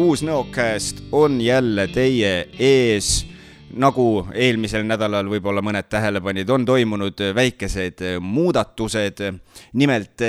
uus Nõokäest on jälle teie ees nagu eelmisel nädalal võib-olla mõned tähele panid, on toimunud väikesed muudatused. nimelt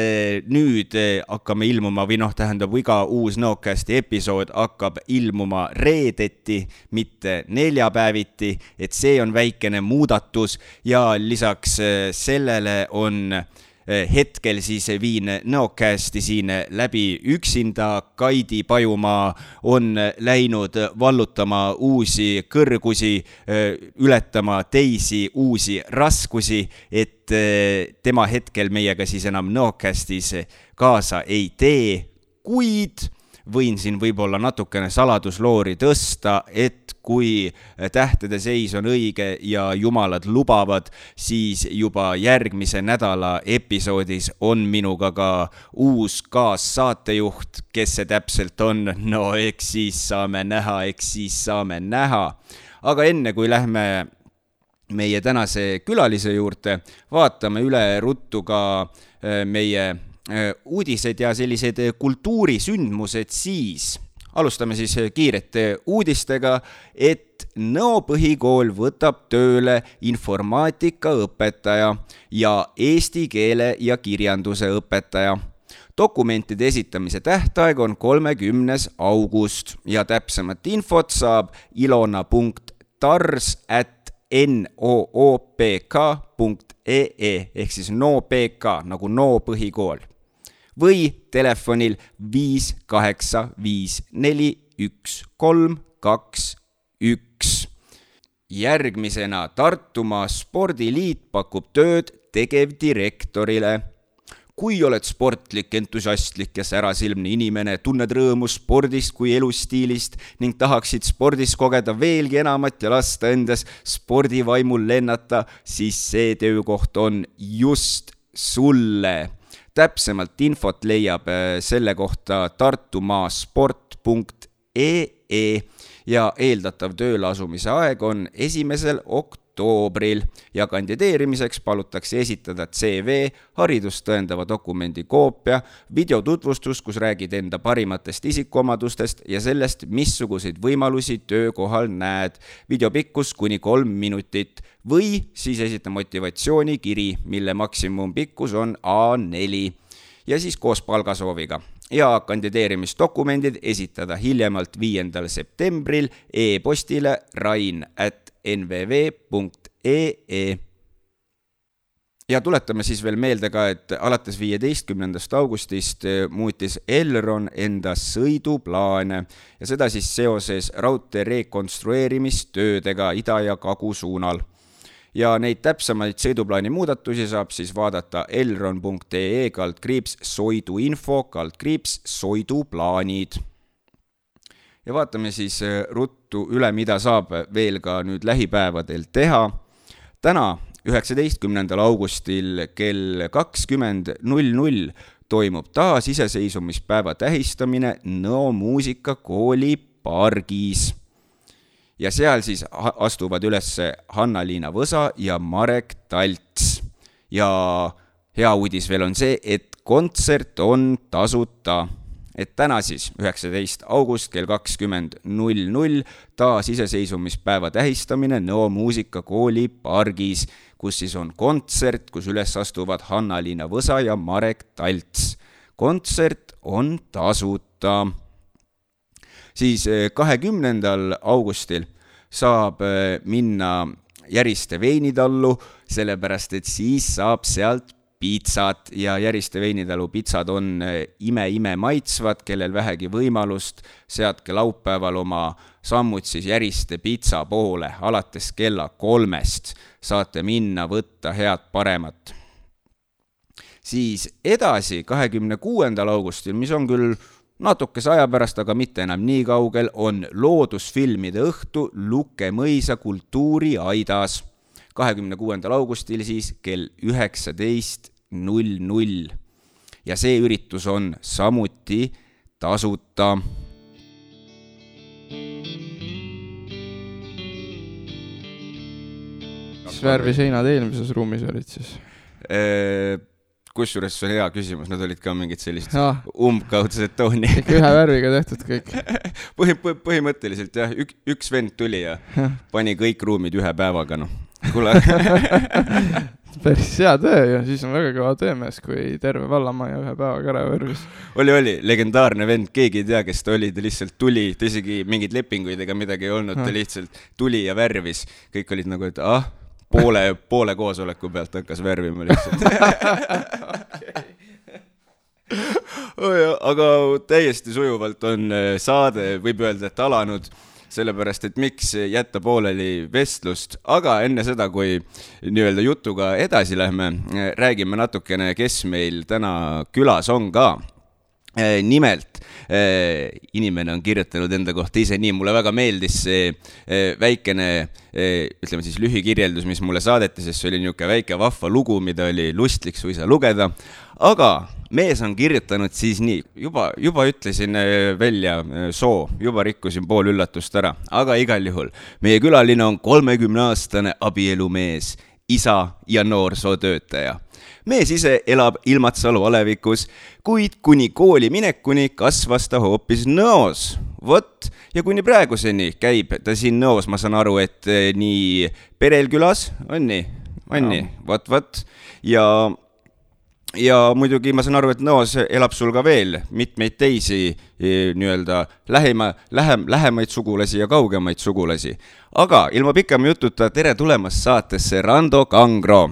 nüüd hakkame ilmuma või noh, tähendab iga uus Nõokasti episood hakkab ilmuma reedeti, mitte neljapäeviti, et see on väikene muudatus ja lisaks sellele on Eh, hetkel siis viin Nõokästi siin läbi üksinda. Kaidi Pajumaa on läinud vallutama uusi kõrgusi, eh, ületama teisi uusi raskusi, et eh, tema hetkel meiega siis enam Nõokästis kaasa ei tee, kuid võin siin võib-olla natukene saladusloori tõsta, et kui tähtede seis on õige ja jumalad lubavad, siis juba järgmise nädala episoodis on minuga ka uus kaassaatejuht, kes see täpselt on, no eks siis saame näha, eks siis saame näha. aga enne, kui lähme meie tänase külalise juurde, vaatame üle ruttu ka äh, meie Äh, uudised ja sellised äh, kultuurisündmused siis. Alustame siis äh, kiirete uudistega, et Nõo põhikool võtab tööle informaatikaõpetaja ja eesti keele ja kirjanduse õpetaja. Dokumentide esitamise tähtaeg on kolmekümnes august ja täpsemat infot saab ilona.tars at noopk.ee ehk siis NoPK nagu No põhikool või telefonil viis kaheksa viis neli üks kolm kaks üks. järgmisena Tartumaa Spordiliit pakub tööd tegevdirektorile kui oled sportlik, entusiastlik ja särasilmne inimene, tunned rõõmu spordist kui elustiilist ning tahaksid spordis kogeda veelgi enamat ja lasta endas spordivaimul lennata, siis see töökoht on just sulle täpsemalt infot leiab äh, selle kohta tartumaasport.ee ja eeldatav tööle asumise aeg on esimesel oktoobril ja kandideerimiseks palutakse esitada CV, haridust tõendava dokumendi koopia, videotutvustus, kus räägid enda parimatest isikuomadustest ja sellest, missuguseid võimalusi töökohal näed. video pikkus kuni kolm minutit või siis esita motivatsioonikiri, mille maksimumpikkus on A4 ja siis koos palgasooviga. Ja kandideerimisdokumendid esitada hiljemalt viiendal septembril e-postile rain at nvv.ee. ja tuletame siis veel meelde ka, et alates viieteistkümnendast augustist muutis Elron enda sõiduplaane. Ja seda siis seoses raudtee rekonstrueerimistöödega ida ja kagu suunal ja neid täpsemaid sõiduplaani muudatusi saab siis vaadata elron.ee kaldkriips soiduinfo kaldkriips soiduplaanid. ja vaatame siis äh, ruttu üle, mida saab veel ka nüüd lähipäevadel teha. täna, üheksateistkümnendal augustil kell kakskümmend null null toimub taasiseseisvumispäeva tähistamine Nõo muusikakooli pargis ja seal siis astuvad üles Hanna-Liina Võsa ja Marek Talts. ja hea uudis veel on see, et kontsert on tasuta. et täna siis, üheksateist august kell kakskümmend null null, taasiseseisvumispäeva tähistamine Nõo muusikakooli pargis, kus siis on kontsert, kus üles astuvad Hanna-Liina Võsa ja Marek Talts. kontsert on tasuta siis eh, kahekümnendal augustil saab eh, minna Järiste veinitallu, sellepärast et siis saab sealt pitsat ja Järiste veinitalu pitsad on ime-ime eh, maitsvad, kellel vähegi võimalust, seadke laupäeval oma sammud siis Järiste pitsa poole, alates kella kolmest saate minna võtta head paremat. siis edasi, kahekümne kuuendal augustil, mis on küll natukese aja pärast, aga mitte enam nii kaugel, on loodusfilmide õhtu Luke mõisa kultuuriaidas. kahekümne kuuendal augustil siis kell üheksateist null null. ja see üritus on samuti tasuta. mis värvi seinad eelmises ruumis olid siis? Kusjuures see on hea küsimus, nad olid ka mingid sellised Jaa. umbkaudsed tooni. ühe värviga tehtud kõik. põhi, põhimõtteliselt jah, ük-, üks vend tuli ja pani kõik ruumid ühe päevaga, noh. kuule, päris hea töö ju, siis on väga kõva töömees, kui terve vallamaja ühe päevaga ära värvis. oli, oli legendaarne vend, keegi ei tea, kes ta oli, ta lihtsalt tuli, ta isegi mingeid lepinguid ega midagi ei olnud, ta Ah. lihtsalt tuli ja värvis. kõik olid nagu, et ah, poole, poole koosoleku pealt hakkas värvima lihtsalt. aga täiesti sujuvalt on äh, saade, võib öelda, et alanud, sellepärast et miks jätta pooleli vestlust, aga enne seda, kui nii-öelda jutuga edasi lähme, räägime natukene, kes meil täna külas on ka nimelt eh, inimene on kirjutanud enda kohta ise nii, mulle väga meeldis see eh, väikene ütleme siis lühikirjeldus, mis mulle saadeti, sest see oli niisugune väike vahva lugu, mida oli lustlik suisa lugeda. aga mees on kirjutanud siis nii, juba, juba ütlesin välja soo, juba rikkusin pool üllatust ära, aga igal juhul meie külaline on kolmekümneaastane abielumees, isa ja noorsootöötaja mees ise elab Ilmatsalu alevikus, kuid kuni kooli minekuni kasvas ta hoopis Nõos. vot, ja kuni praeguseni käib ta siin Nõos, ma saan aru, et eh, nii perel külas, on nii, on nii, vot, vot, ja ja muidugi ma saan aru, et Nõos elab sul ka veel mitmeid teisi eh, nii-öelda lähima, lähem, lähemaid sugulasi ja kaugemaid sugulasi. aga ilma pikema jututa, tere tulemast saatesse, Rando Kangro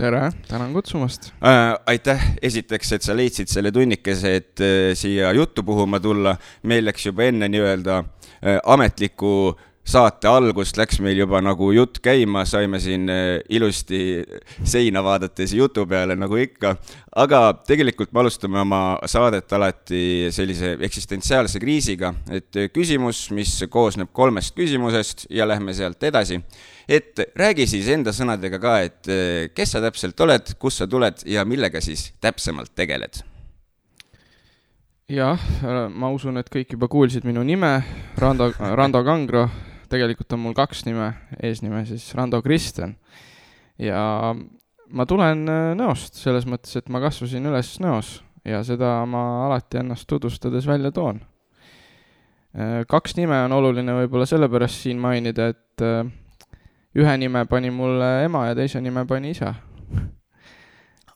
tere, tänan kutsumast. äh,. aitäh esiteks, et sa leidsid selle tunnikese, et äh, siia juttu puhuma tulla. meil läks juba enne nii-öelda äh, ametliku saate algust läks meil juba nagu jutt käima, saime siin äh, ilusti seina vaadates jutu peale nagu ikka. aga tegelikult me alustame oma saadet alati sellise eksistentsiaalse kriisiga, et äh, küsimus, mis koosneb kolmest küsimusest ja lähme sealt edasi et räägi siis enda sõnadega ka, et eh, kes sa täpselt oled, kust sa tuled ja millega siis täpsemalt tegeled? jah, ma usun, et kõik juba kuulsid minu nime, Rando, Rando Kangro. tegelikult on mul kaks nime, eesnime siis Rando Kristjan. ja ma tulen äh, Nõost, selles mõttes, et ma kasvasin üles Nõos ja seda ma alati ennast tutvustades välja toon. kaks nime on oluline võib-olla sellepärast siin mainida, et ühe nime pani mulle ema ja teise nime pani isa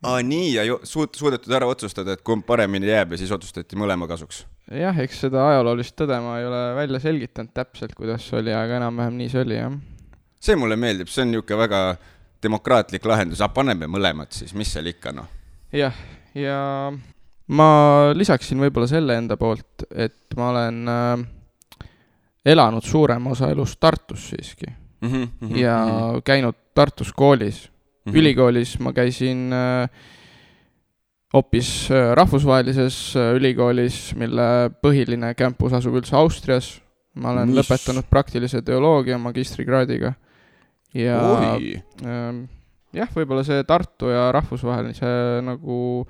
aa, nii ja ju- suut-, suudetud ära otsustada, et kumb paremini jääb ja siis otsustati mõlema kasuks. jah, eks seda ajaloolist tõde ma ei ole välja selgitanud täpselt, kuidas see oli, aga enam-vähem nii see oli, jah. see mulle meeldib, see on niisugune väga demokraatlik lahendus, aga paneme mõlemad siis, mis seal ikka noh. jah, ja ma lisaksin võib-olla selle enda poolt, et ma olen äh, elanud suurema osa elust Tartus siiski Mhm, ja käinud Tartus koolis. ülikoolis ma käisin äh, hoopis äh, rahvusvahelises äh, ülikoolis, mille põhiline campus asub üldse Austrias. ma olen Mis? lõpetanud praktilise teoloogia magistrikraadiga ja Ähm, jah, võib-olla see Tartu ja rahvusvahelise nagu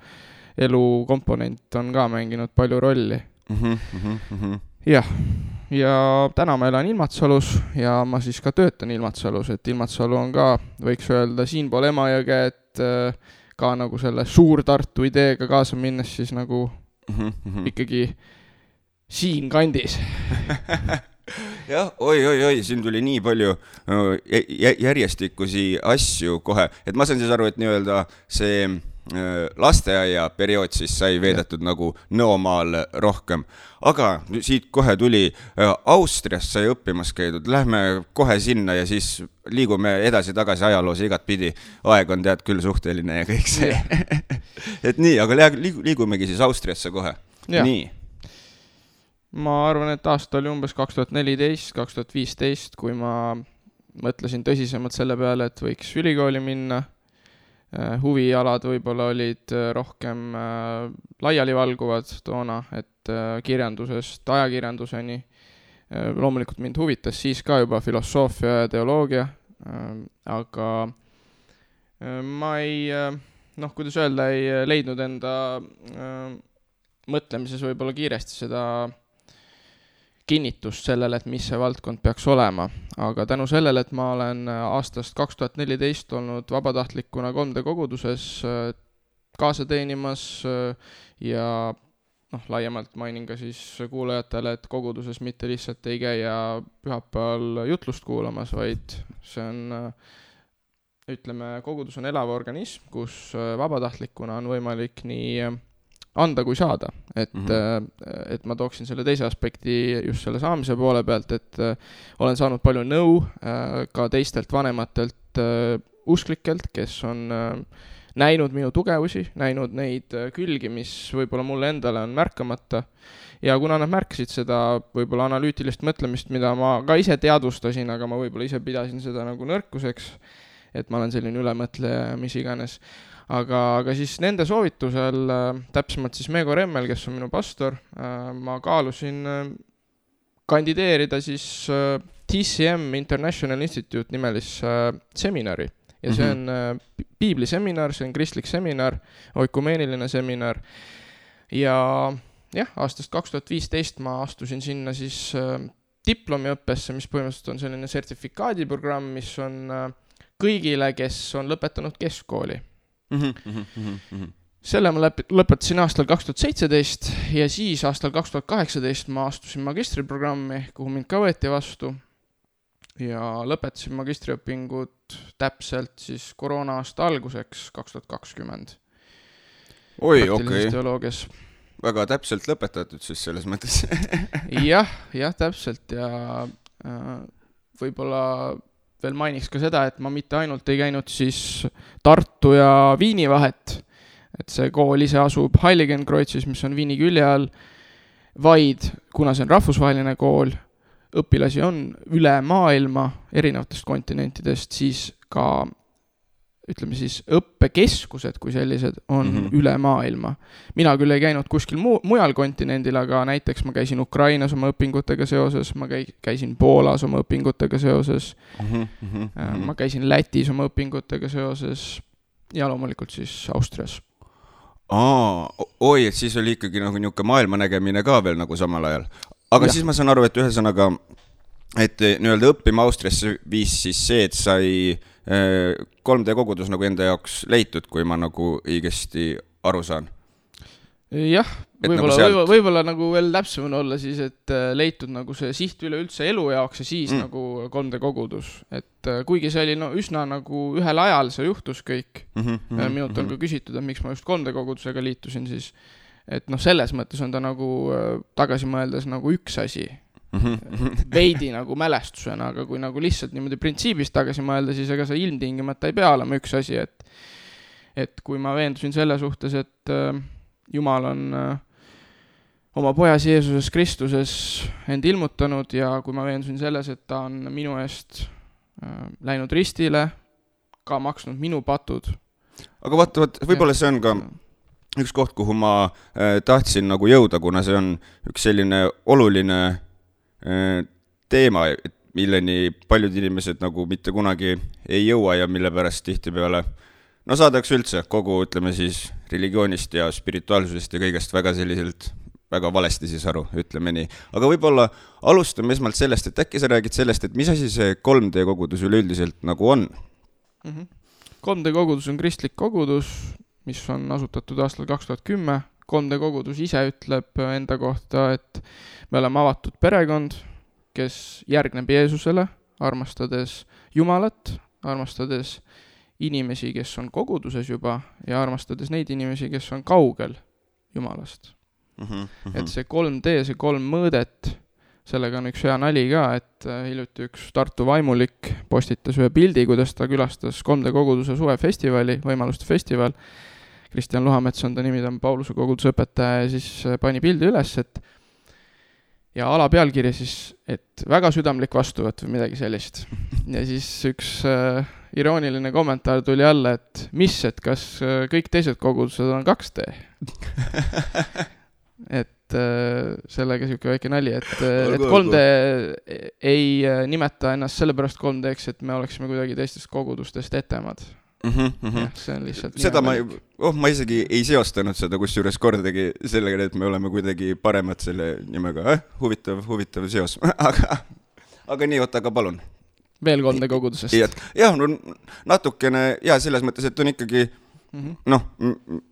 elu komponent on ka mänginud palju rolli. Mhm, jah, ja täna ma elan Ilmatsalus ja ma siis ka töötan Ilmatsalus, et Ilmatsalu on ka, võiks öelda, siinpool Emajõge, et äh, ka nagu selle Suur-Tartu ideega kaasa minnes siis nagu mhm, ikkagi siinkandis. jah, oi-oi-oi, siin tuli nii palju jä- järjestikusi asju kohe, et ma saan siis aru, et nii-öelda see lasteaiaperiood siis sai veedetud nagu Nõomaal rohkem. aga siit kohe tuli, Austrias sai õppimas käidud, lähme kohe sinna ja siis liigume edasi-tagasi ajaloos igatpidi. aeg on tead küll suhteline ja kõik see. et nii, aga liigumegi siis Austriasse kohe. Nii, ma arvan, et aasta oli umbes kaks tuhat neliteist, kaks tuhat viisteist, kui ma mõtlesin tõsisemalt selle peale, et võiks ülikooli minna. Huvialad võib-olla olid äh, rohkem äh, laialivalguvad toona, et äh, kirjandusest ajakirjanduseni. loomulikult mind huvitas siis ka juba filosoofia ja teoloogia, aga äh, ma ei, noh, kuidas öelda, ei leidnud enda äh, mõtlemises võib-olla kiiresti seda kinnitust sellele, et mis see valdkond peaks olema, aga tänu sellele, et ma olen aastast kaks tuhat neliteist olnud vabatahtlikuna 3D koguduses, kaasa teenimas ja noh, laiemalt mainin ka siis kuulajatele, et koguduses mitte lihtsalt ei käia pühapäeval jutlust kuulamas, vaid see on ütleme, kogudus on elav organism, kus vabatahtlikuna on võimalik nii anda kui saada, et mm, -hmm. et ma tooksin selle teise aspekti just selle saamise poole pealt, et äh, olen saanud palju nõu äh, ka teistelt vanematelt usklikelt, kes on näinud minu tugevusi, näinud neid külgi, mis võib-olla mulle endale on märkamata. ja kuna nad märkasid seda võib-olla analüütilist mõtlemist, mida ma ka ise teadvustasin, aga ma võib-olla ise pidasin seda nagu nõrkuseks, et ma olen selline ülemõtleja ja mis iganes aga, aga siis nende soovitusel, äh, täpsemalt siis Meego Remmel, kes on minu pastor, äh, ma kaalusin äh, kandideerida siis TCM International Institute nimelisse seminari. Ja see mhm. on piibliseminar, see on kristlik seminar, oikumeeniline seminar. Ja jah, aastast kaks tuhat viisteist ma astusin sinna siis diplomiõppesse, mis põhimõtteliselt on selline sertifikaadiprogramm, mis on kõigile, kes on lõpetanud keskkooli -hmm, mm -hmm. selle ma läp-, lõpetasin aastal kaks tuhat seitseteist ja siis aastal kaks tuhat kaheksateist ma astusin magistriprogrammi, kuhu mind ka võeti vastu. ja lõpetasin magistriõpingud täpselt siis koroona aasta alguseks, kaks tuhat kakskümmend. oi, okei okay. väga täpselt lõpetatud siis selles mõttes jah, jah, täpselt ja äh, võib-olla veel mainiks ka seda, et ma mitte ainult ei käinud siis Tartu ja Viini vahet, et see kool ise asub Heiligenkreuzis, mis on Viini külje all, vaid kuna see on rahvusvaheline kool, õpilasi on üle maailma erinevatest kontinentidest, siis ka ütleme siis õppekeskused kui sellised on mm -hmm. üle maailma. mina küll ei käinud kuskil muu, mujal kontinendil, aga näiteks ma käisin Ukrainas oma õpingutega seoses, ma käi-, käisin Poolas oma õpingutega seoses mm, -hmm. ma käisin Lätis oma õpingutega seoses ja loomulikult siis Austrias. aa, oi, et siis oli ikkagi nagu niisugune maailmanägemine ka veel nagu samal ajal. aga ja. siis ma saan aru, et ühesõnaga, et nii-öelda õppima Austriasse viis siis see, et sai 3D äh, kogudus nagu enda jaoks leitud, kui ma nagu õigesti aru saan? jah, nagu võib-olla nagu, sealt... võib-olla nagu veel täpsem on olla siis, et äh, leitud nagu see siht üleüldse elu jaoks ja siis mm. nagu 3D kogudus, et äh, kuigi see oli no üsna nagu ühel ajal see juhtus kõik mm, -hmm, minult on mm -hmm. ka küsitud, et miks ma just 3D kogudusega liitusin siis, et noh, selles mõttes on ta nagu tagasi mõeldes nagu üks asi veidi nagu mälestusena, aga kui nagu lihtsalt niimoodi printsiibist tagasi mõelda, siis ega see ilmtingimata ei pea olema üks asi, et et kui ma veendusin selle suhtes, et äh, Jumal on äh, oma pojas Jeesuses Kristuses end ilmutanud ja kui ma veendusin selles, et ta on minu eest äh, läinud ristile, ka maksnud minu patud. aga vaata, vot võib-olla see on ka üks koht, kuhu ma äh, tahtsin nagu jõuda, kuna see on üks selline oluline teema, milleni paljud inimesed nagu mitte kunagi ei jõua ja mille pärast tihtipeale no saadakse üldse kogu, ütleme siis, religioonist ja spirituaalsusest ja kõigest väga selliselt, väga valesti siis aru, ütleme nii. aga võib-olla alustame esmalt sellest, et äkki sa räägid sellest, et mis asi see 3D kogudus üleüldiselt nagu on mm? -hmm. 3D kogudus on kristlik kogudus, mis on asutatud aastal kaks tuhat kümme 3D kogudus ise ütleb enda kohta, et me oleme avatud perekond, kes järgneb Jeesusele, armastades Jumalat, armastades inimesi, kes on koguduses juba ja armastades neid inimesi, kes on kaugel Jumalast mm. -hmm, mm -hmm. et see 3D, see kolm mõõdet, sellega on üks hea nali ka, et äh, hiljuti üks Tartu vaimulik postitas ühe pildi, kuidas ta külastas 3D koguduse suvefestivali, võimaluste festival Kristjan Luhamets on ta nimi, ta on Pauluse koguduse õpetaja ja siis äh, pani pildi üles, et ja alapealkiri siis, et väga südamlik vastuvõtt või midagi sellist. ja siis üks äh, irooniline kommentaar tuli alla, et mis, et kas äh, kõik teised kogudused on 2D et äh, sellega sihuke väike nali, et, äh, et 3D ei äh, nimeta ennast sellepärast 3D-ks, et me oleksime kuidagi teistest kogudustest etemad mm. -hmm, mm -hmm. jah, see on lihtsalt seda ma, oh, ma isegi ei seostanud seda kusjuures kordagi sellega, et me oleme kuidagi paremad selle nimega eh,, huvitav, huvitav seos aga, aga nii, oota, aga palun. veel kolmde kogudusest? jah, no natukene ja selles mõttes, et on ikkagi mm -hmm. noh,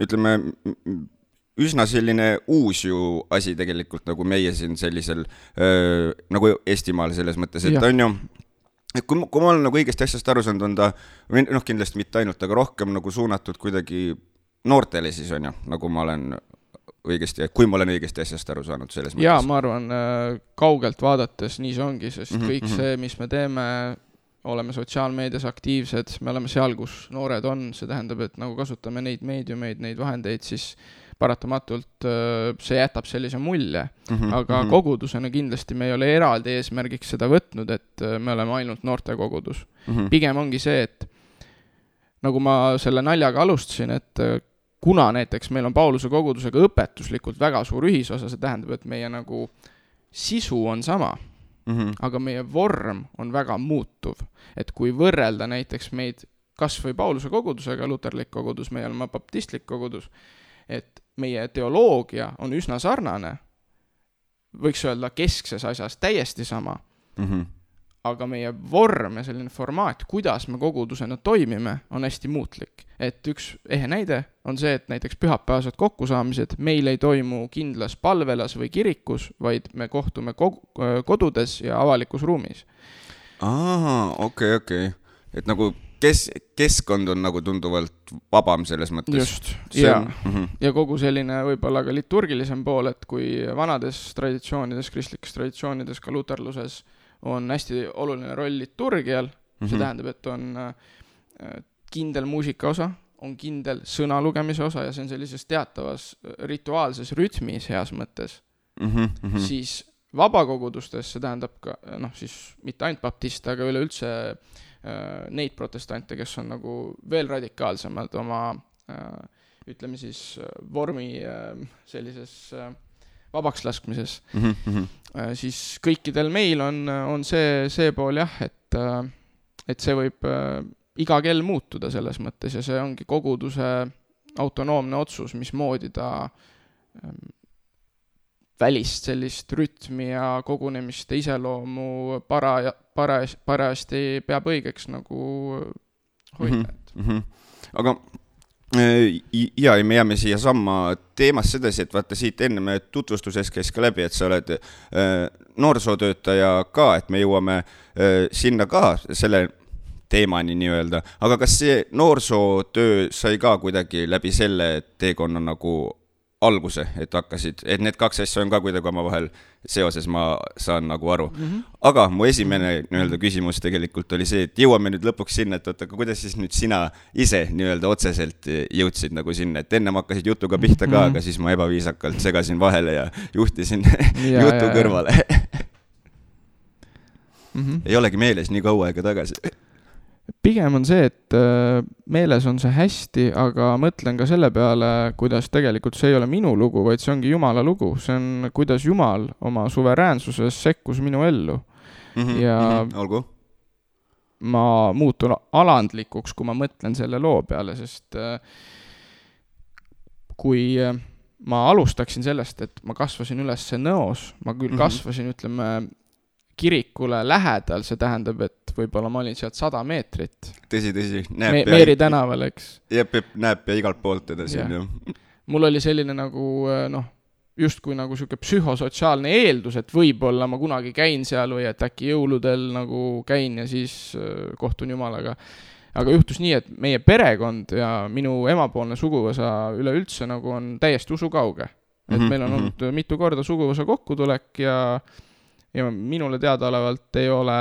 ütleme üsna selline uus ju asi tegelikult nagu meie siin sellisel öö, nagu Eestimaal selles mõttes, et ja. on ju et kui, kui ma olen nagu õigesti asjast aru saanud, on ta, või noh, kindlasti mitte ainult, aga rohkem nagu suunatud kuidagi noortele siis on ju, nagu ma olen õigesti, kui ma olen õigesti asjast aru saanud selles mõttes. jaa, ma arvan, äh, kaugelt vaadates nii see ongi, sest mm -hmm. kõik mhm. see, mis me teeme, oleme sotsiaalmeedias aktiivsed, me oleme seal, kus noored on, see tähendab, et nagu kasutame neid meediumeid, neid vahendeid, siis paratamatult see jätab sellise mulje mm. -hmm, aga mm -hmm. kogudusena kindlasti me ei ole eraldi eesmärgiks seda võtnud, et me oleme ainult noortekogudus mm. -hmm. pigem ongi see, et nagu ma selle naljaga alustasin, et kuna näiteks meil on Pauluse kogudusega õpetuslikult väga suur ühisosa, see tähendab, et meie nagu sisu on sama mm, -hmm. aga meie vorm on väga muutuv. et kui võrrelda näiteks meid kas või Pauluse kogudusega, luterlik kogudus, meie oleme baptistlik kogudus, et meie teoloogia on üsna sarnane, võiks öelda keskses asjas täiesti sama mm, -hmm aga meie vorm ja selline formaat, kuidas me kogudusena toimime, on hästi muutlik. et üks ehe näide on see, et näiteks pühapäevased kokkusaamised meil ei toimu kindlas palvelas või kirikus, vaid me kohtume kog-, kodudes ja avalikus ruumis. aa, okei okay,, okei okay., et nagu kes, keskkond on nagu tunduvalt vabam selles mõttes. just, ja mm, -hmm. ja kogu selline võib-olla ka liturgilisem pool, et kui vanades traditsioonides, kristlikes traditsioonides, ka luterluses on hästi oluline roll liturgial mm, -hmm. see mhm. tähendab, et on äh, kindel muusika osa, on kindel sõna lugemise osa ja see on sellises teatavas äh, rituaalses rütmis heas mõttes mm, -hmm. siis vabakogudustes, see tähendab ka noh, siis mitte ainult baptiste, aga üleüldse äh, neid protestante, kes on nagu veel radikaalsemad oma äh, ütleme siis äh, vormi äh, sellises äh, vabaks laskmises mm, -hmm. siis kõikidel meil on, on see, see pool jah, et, äh, et see võib äh, iga kell muutuda selles mõttes ja see ongi koguduse autonoomne otsus, mismoodi ta ähm, välist sellist rütmi ja kogunemiste iseloomu para-, para-, parajasti peab õigeks nagu hoida mm, -hmm. mm. -hmm. aga Äh, ja, ja me jääme siiasamma teemasse edasi, et vaata siit enne me tutvustuses käis ka läbi, et sa oled äh, noorsootöötaja ka, et me jõuame äh, sinna ka selle teemani nii-öelda, aga kas see noorsootöö sai ka kuidagi läbi selle teekonna nagu alguse, et hakkasid, et need kaks asja on ka kuidagi omavahel seoses, ma saan nagu aru mm. -hmm. aga mu esimene nii-öelda küsimus tegelikult oli see, et jõuame nüüd lõpuks sinna, et oota, aga kuidas siis nüüd sina ise nii-öelda otseselt jõudsid nagu sinna, et ennem hakkasid jutuga pihta ka mm, -hmm. aga siis ma ebaviisakalt segasin vahele ja juhtisin ja, jutu ja, kõrvale mm. -hmm. ei olegi meeles nii kaua aega tagasi pigem on see, et äh, meeles on see hästi, aga mõtlen ka selle peale, kuidas tegelikult see ei ole minu lugu, vaid see ongi Jumala lugu, see on, kuidas Jumal oma suveräänsuses sekkus minu ellu mm. -hmm, ja mm -hmm, olgu. ma muutun alandlikuks, kui ma mõtlen selle loo peale, sest äh, kui äh, ma alustaksin sellest, et ma kasvasin üles Nõos, ma küll mm -hmm. kasvasin, ütleme, kirikule lähedal, see tähendab, et võib-olla ma olin sealt sada meetrit. tõsi, tõsi, näeb Me, Meeri tänaval, eks. jep, jep, näeb ja igalt poolt teda siin ju. mul oli selline nagu äh, noh, justkui nagu sihuke psühhosotsiaalne eeldus, et võib-olla ma kunagi käin seal või et äkki jõuludel nagu käin ja siis äh, kohtun Jumalaga. aga juhtus nii, et meie perekond ja minu emapoolne suguvõsa üleüldse nagu on täiesti usukauge. et -hmm, meil on mhm. olnud mm -hmm. mitu korda suguvõsa kokkutulek ja ja minule teadaolevalt ei ole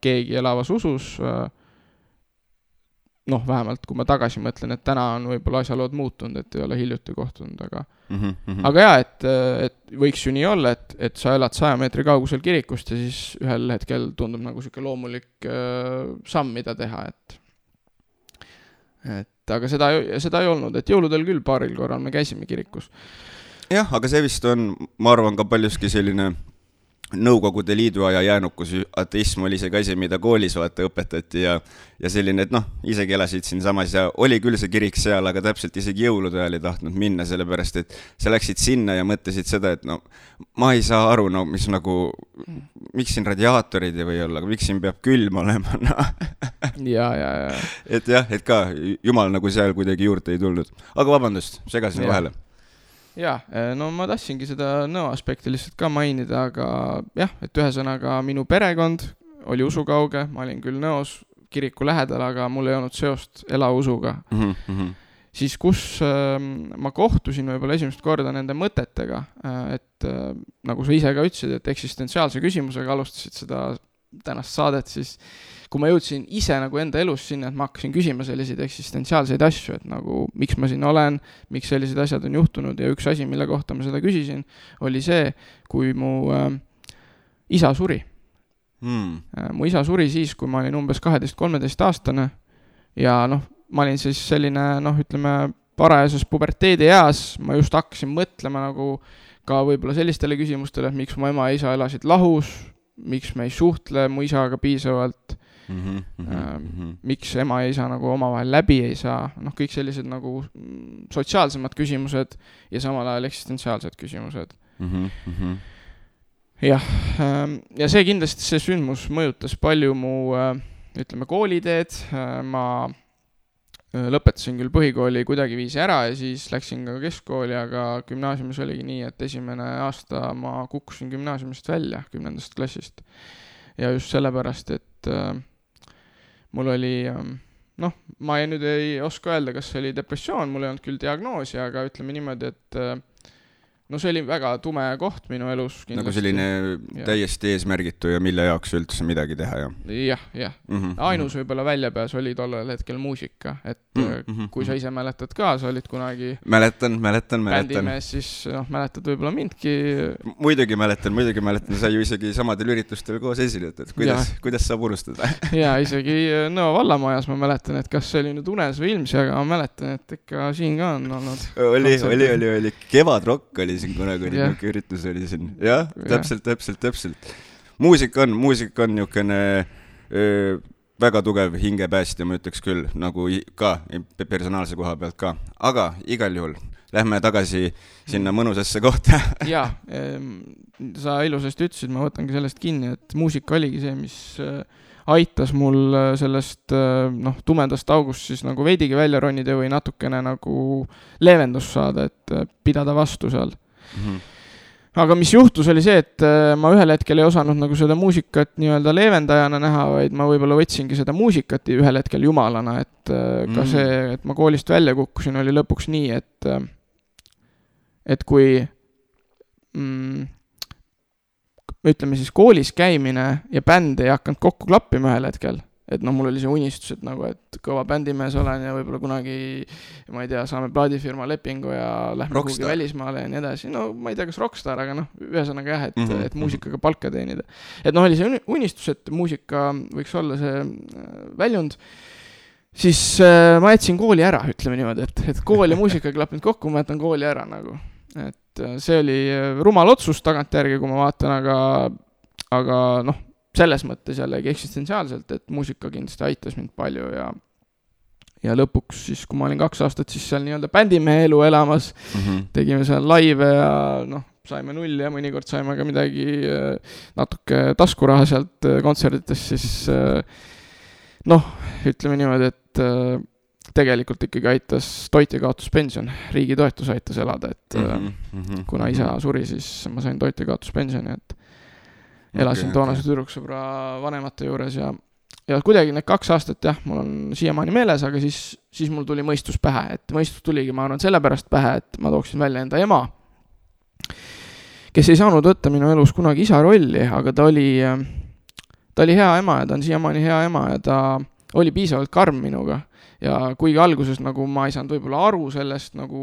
keegi elavas usus, äh, noh, vähemalt kui ma tagasi mõtlen, et täna on võib-olla asjalood muutunud, et ei ole hiljuti kohtunud, aga mm -hmm. aga jaa, et, et võiks ju nii olla, et, et sa elad saja meetri kaugusel kirikust ja siis ühel hetkel tundub nagu niisugune loomulik äh, samm, mida teha, et et aga seda, seda ei olnud, et jõuludel küll paaril korral me käisime kirikus. jah, aga see vist on, ma arvan, ka paljuski selline Nõukogude Liidu aja jäänukus, ateism oli see ka asi, mida koolis vaata õpetati ja, ja selline, et noh, isegi elasid siinsamas ja oli küll see kirik seal, aga täpselt isegi jõulude ajal ei tahtnud minna, sellepärast et sa läksid sinna ja mõtlesid seda, et no ma ei saa aru, no mis nagu, miks siin radiaatorid ei või olla, miks siin peab külm olema, noh ja, ja, ja. et jah, et ka jumal nagu seal kuidagi juurde ei tulnud. aga vabandust, segasin vahele. Jaa, no ma tahtsingi seda nõo aspekti lihtsalt ka mainida, aga jah, et ühesõnaga minu perekond oli usukauge, ma olin küll nõos kiriku lähedal, aga mul ei olnud seost elausuga mm. -hmm siis kus äh, ma kohtusin võib-olla esimest korda nende mõtetega äh,, et äh, nagu sa ise ka ütlesid, et eksistentsiaalse küsimusega alustasid seda tänast saadet, siis kui ma jõudsin ise nagu enda elus sinna, et ma hakkasin küsima selliseid eksistentsiaalseid asju, et nagu miks ma siin olen, miks sellised asjad on juhtunud ja üks asi, mille kohta ma seda küsisin, oli see, kui mu äh, isa suri. Mm.. mu isa suri siis, kui ma olin umbes kaheteist-kolmeteistaastane ja noh, ma olin siis selline noh, ütleme parajases puberteedieas, ma just hakkasin mõtlema nagu ka võib-olla sellistele küsimustele, et miks mu ema ja isa elasid lahus, miks me ei suhtle mu isaga piisavalt mm, -hmm, mm -hmm. miks ema ja isa nagu omavahel läbi ei saa, noh, kõik sellised nagu sotsiaalsemad küsimused ja samal ajal eksistentsiaalsed küsimused mm. -hmm. jah, ähm, ja see kindlasti, see sündmus mõjutas palju mu äh, ütleme, kooliteed, äh, ma Äh, lõpetasin küll põhikooli kuidagiviisi ära ja siis läksin ka keskkooli, aga gümnaasiumis oligi nii, et esimene aasta ma kukkusin gümnaasiumist välja, kümnendast klassist. ja just sellepärast, et äh, mul oli äh, noh, ma ei, nüüd ei oska öelda, kas see oli depressioon, mul ei olnud küll diagnoosi, aga ütleme niimoodi, et äh, no see oli väga tume koht minu elus. nagu selline ja. täiesti eesmärgitu ja mille jaoks üldse midagi teha ja. jah, jah mm -hmm.. ainus võib-olla väljapääs oli tollel hetkel muusika, et mm -hmm. kui sa ise mäletad ka, sa olid kunagi. mäletan, mäletan, mäletan. bändimees, siis noh, mäletad võib-olla mindki. muidugi mäletan, muidugi mäletan, sa ju isegi samadel üritustel koos esinenud, et kuidas, kuidas saab unustada ja isegi äh, Nõo vallamajas ma mäletan, et kas see oli nüüd unes või ilmsi, aga ma mäletan, et ikka siin ka on olnud. oli, oli, oli, oli, Kevadrokk oli siin kunagi oli niisugune üritus oli siin, jah, täpselt, täpselt, täpselt. muusika on, muusika on niisugune väga tugev hingepäästja, ma ütleks küll, nagu ka personaalse koha pealt ka, aga igal juhul lähme tagasi sinna mm. mõnusasse kohta. Jaa, sa ilusasti ütlesid, ma võtangi sellest kinni, et muusika oligi see, mis äh, aitas mul äh, sellest äh, noh, tumedast august siis nagu veidigi välja ronida või natukene nagu leevendust saada, et pidada vastu seal mm. -hmm aga mis juhtus, oli see, et ma ühel hetkel ei osanud nagu seda muusikat nii-öelda leevendajana näha, vaid ma võib-olla võtsingi seda muusikat ühel hetkel jumalana, et ka mm. see, et ma koolist välja kukkusin, oli lõpuks nii, et et kui mm, ütleme siis koolis käimine ja bänd ei hakanud kokku klappima ühel hetkel. Et noh, mul oli see unistus, et nagu, et kõva bändimees olen ja võib-olla kunagi, ma ei tea, saame plaadifirma lepingu ja lähme kuhugi välismaale ja nii edasi. no ma ei tea, kas rokkstaar, aga noh, ühesõnaga jah, et mm, -hmm. et muusikaga palka teenida. et noh, oli see unistus, et muusika võiks olla see äh, väljund siis äh, ma jätsin kooli ära, ütleme niimoodi, et, et kool ja muusika ei klappinud kokku, ma jätan kooli ära nagu et äh, see oli äh, rumal otsus tagantjärgi, kui ma vaatan, aga, aga noh, selles mõttes jällegi eksistentsiaalselt, et muusika kindlasti aitas mind palju ja ja lõpuks siis, kui ma olin kaks aastat siis seal nii-öelda bändimehe elu elamas mm, -hmm. tegime seal laive ja noh, saime nulli ja mõnikord saime ka midagi äh, natuke taskuraha sealt kontsertidest, siis noh, ütleme niimoodi, et tegelikult ikkagi aitas toitjakaotuspension, riigi toetus aitas elada, et mm -hmm, kuna isa suri, siis ma sain toitjakaotuspensioni, et elasin okay, toonase okay. tüdruksõbra vanemate juures ja, ja kuidagi need kaks aastat jah, mul on siiamaani meeles, aga siis, siis mul tuli mõistus pähe, et mõistus tuligi, ma arvan, sellepärast pähe, et ma tooksin välja enda ema, kes ei saanud võtta minu elus kunagi isa rolli, aga ta oli, ta oli hea ema ja ta on siiamaani hea ema ja ta oli piisavalt karm minuga ja kuigi alguses nagu ma ei saanud võib-olla aru sellest nagu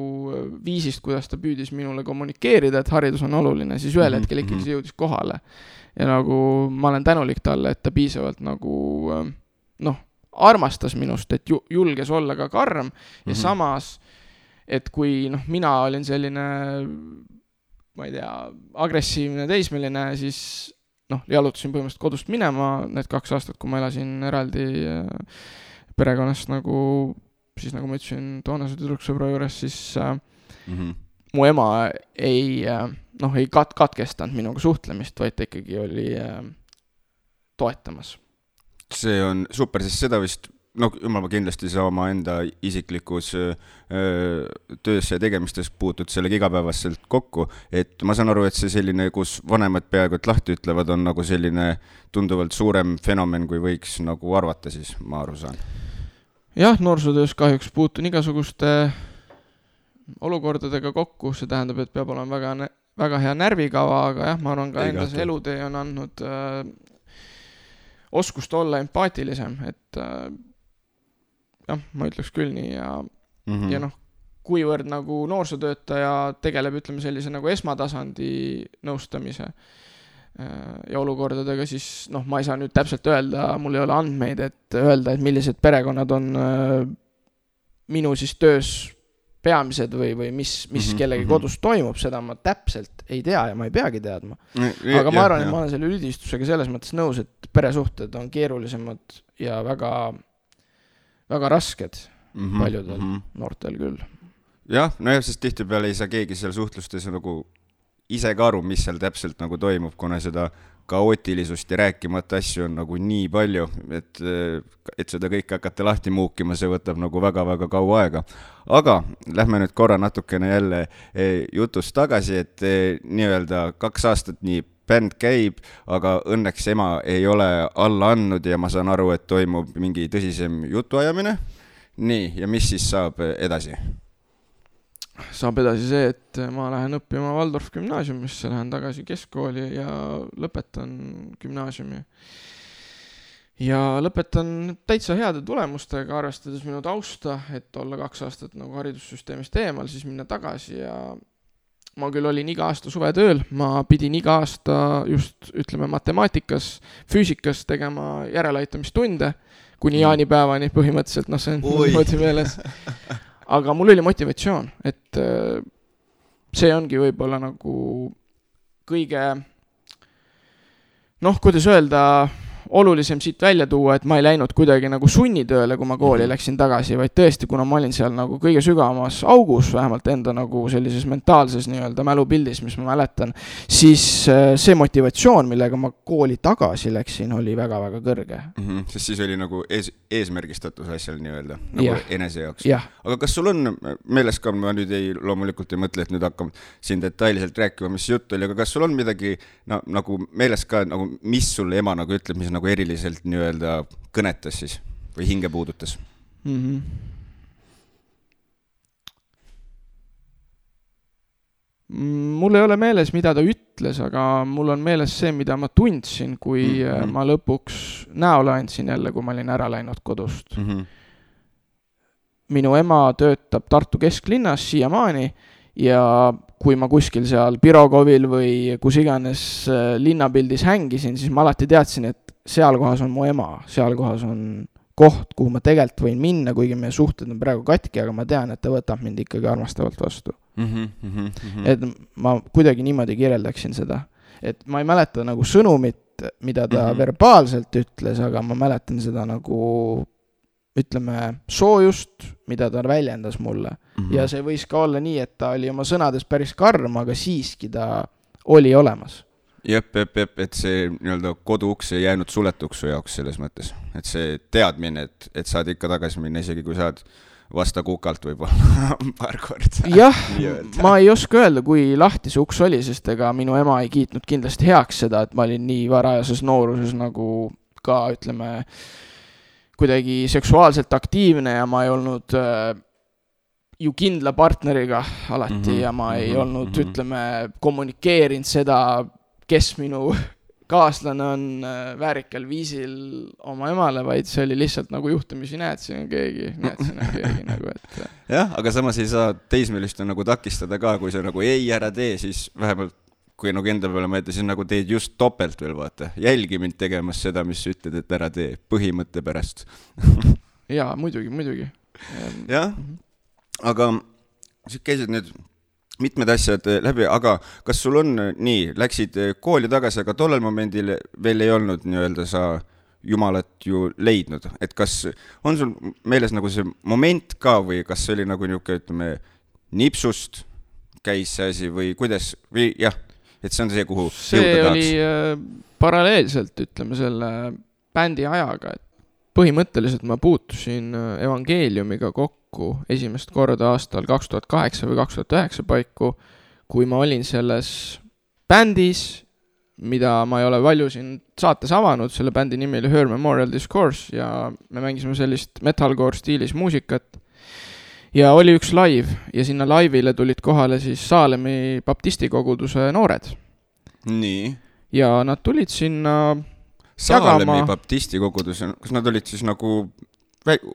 viisist, kuidas ta püüdis minule kommunikeerida, et haridus on oluline, siis ühel mhm, hetkel ikkagi mhm. see jõudis kohale. Ja nagu ma olen tänulik talle, et ta piisavalt nagu äh, noh, armastas minust, et ju-, julges olla ka karm ja mm -hmm. samas, et kui noh, mina olin selline ma ei tea, agressiivne teismeline, siis noh, jalutasin põhimõtteliselt kodust minema need kaks aastat, kui ma elasin eraldi äh, perekonnast nagu, siis nagu ma ütlesin, toonase tüdruksõbra juures, siis mm -hmm. Mu ema ei äh, noh, ei kat-, katkestanud minuga suhtlemist, vaid ta ikkagi oli äh, toetamas. see on super, sest seda vist no jumal, ma kindlasti saa omaenda isiklikus öö, töös ja tegemistes puutud sellega igapäevaselt kokku, et ma saan aru, et see selline, kus vanemad peaaegu et lahti ütlevad, on nagu selline tunduvalt suurem fenomen, kui võiks nagu arvata, siis ma aru saan. jah, noorsootöös kahjuks puutun igasuguste olukordadega kokku, see tähendab, et peab olema väga, väga hea närvikava, aga jah, ma arvan ka enda see elutee on andnud äh, oskust olla empaatilisem, et äh, jah, ma ütleks küll nii ja mm, -hmm. ja noh, kuivõrd nagu noorsootöötaja tegeleb, ütleme sellise nagu esmatasandi nõustamise äh, ja olukordadega, siis noh, ma ei saa nüüd täpselt öelda, mul ei ole andmeid, et öelda, et millised perekonnad on äh, minu siis töös peamised või, või mis, mis mm -hmm, kellegi -hmm. kodus toimub, seda ma täpselt ei tea ja ma ei peagi teadma. aga ma arvan, et ma olen selle üldistusega selles mõttes nõus, et peresuhted on keerulisemad ja väga väga rasked mm -hmm, paljudel mm -hmm. noortel küll. jah, nojah, sest tihtipeale ei saa keegi seal suhtlustes nagu ise ka aru, mis seal täpselt nagu toimub, kuna seda kaootilisust ja rääkimata asju on nagu nii palju, et, et seda kõike hakata lahti muukima, see võtab nagu väga-väga kaua aega. aga lähme nüüd korra natukene jälle eh, jutust tagasi, et eh, nii-öelda kaks aastat nii bänd käib, aga õnneks ema ei ole alla andnud ja ma saan aru, et toimub mingi tõsisem jutuajamine. nii, ja mis siis saab edasi? Saab edasi see, et ma lähen õppima Waldorf gümnaasiumisse, lähen tagasi keskkooli ja lõpetan gümnaasiumi. ja lõpetan täitsa heade tulemustega, arvestades minu tausta, et olla kaks aastat nagu haridussüsteemist eemal, siis minna tagasi ja ma küll olin iga aasta suvetööl, ma pidin iga aasta just ütleme matemaatikas, füüsikas tegema järeleaitamistunde kuni mm. jaanipäevani põhimõtteliselt, noh, see on niimoodi meeles. aga mul oli motivatsioon, et äh, see ongi võib-olla nagu kõige noh, kuidas öelda olulisem siit välja tuua, et ma ei läinud kuidagi nagu sunnitööle, kui ma kooli -hmm. läksin tagasi, vaid tõesti, kuna ma olin seal nagu kõige sügavamas augus, vähemalt enda nagu sellises mentaalses nii-öelda mälupildis, mis ma mäletan, siis äh, see motivatsioon, millega ma kooli tagasi läksin, oli väga-väga kõrge mm. -hmm, sest siis oli nagu ees, eesmärgistatus asjal nii-öelda, nagu ja. enese jaoks. aga kas sul on meeles ka, ma nüüd ei, loomulikult ei mõtle, et nüüd hakkame siin detailselt rääkima, mis jutt oli, aga kas sul on midagi no, nagu meeles ka nagu, mis sulle ema nagu ütleb, mis nagu eriliselt nii-öelda kõnetas siis või hinge puudutas mm? -hmm. mul ei ole meeles, mida ta ütles, aga mul on meeles see, mida ma tundsin, kui mm -hmm. ma lõpuks näole andsin jälle, kui ma olin ära läinud kodust mm. -hmm. minu ema töötab Tartu kesklinnas siiamaani ja kui ma kuskil seal Pirogovil või kus iganes äh, linnapildis hängisin, siis ma alati teadsin, et seal kohas on mu ema, seal kohas on koht, kuhu ma tegelikult võin minna, kuigi meie suhted on praegu katki, aga ma tean, et ta võtab mind ikkagi armastavalt vastu mm. -hmm, mm -hmm. et ma kuidagi niimoodi kirjeldaksin seda, et ma ei mäleta nagu sõnumit, mida ta mm -hmm. verbaalselt ütles, aga ma mäletan seda nagu ütleme, soojust, mida ta väljendas mulle mm. -hmm. ja see võis ka olla nii, et ta oli oma sõnades päris karm, aga siiski ta oli olemas. Jep, jep, jep, et see nii-öelda koduuks ei jäänud suletuks su jaoks selles mõttes, et see teadmine, et, et saad ikka tagasi minna, isegi kui saad vasta kukalt võib-olla paar korda. jah, ma ei oska öelda, kui lahti see uks oli, sest ega minu ema ei kiitnud kindlasti heaks seda, et ma olin nii varajases nooruses nagu ka ütleme kuidagi seksuaalselt aktiivne ja ma ei olnud äh, ju kindla partneriga alati mm -hmm, ja ma ei mm -hmm, olnud -hmm. ütleme, kommunikeerinud seda, kes minu kaaslane on äh, väärikal viisil oma emale, vaid see oli lihtsalt nagu juhtumisi, näed, siin on keegi, näed, siin on keegi nagu, et. Äh. jah, aga samas ei saa teismelist nagu takistada ka, kui sa nagu ei, ära tee, siis vähemalt kui nagu enda peale mõelda, siis nagu teed just topelt veel, vaata. jälgi mind tegemas seda, mis sa ütled, et ära tee, põhimõtte pärast jaa, muidugi, muidugi. jah, aga sa käisid nüüd mitmed asjad läbi, aga kas sul on nii, läksid kooli tagasi, aga tollel momendil veel ei olnud nii-öelda sa Jumalat ju leidnud, et kas on sul meeles nagu see moment ka või kas see oli nagu niisugune, ütleme, nipsust käis see asi või kuidas, või jah, et see on see, kuhu see oli äh, paralleelselt, ütleme selle bändi ajaga, et põhimõtteliselt ma puutusin äh, evangeeliumiga kokku esimest korda aastal kaks tuhat kaheksa või kaks tuhat üheksa paiku, kui ma olin selles bändis, mida ma ei ole palju siin saates avanud, selle bändi nimi oli Her Memorial Discourse ja me mängisime sellist metalcore stiilis muusikat ja oli üks live ja sinna laivile tulid kohale siis Saalemi baptistikoguduse noored. nii. ja nad tulid sinna Saalemi jagama- baptistikogudus, kas nad olid siis nagu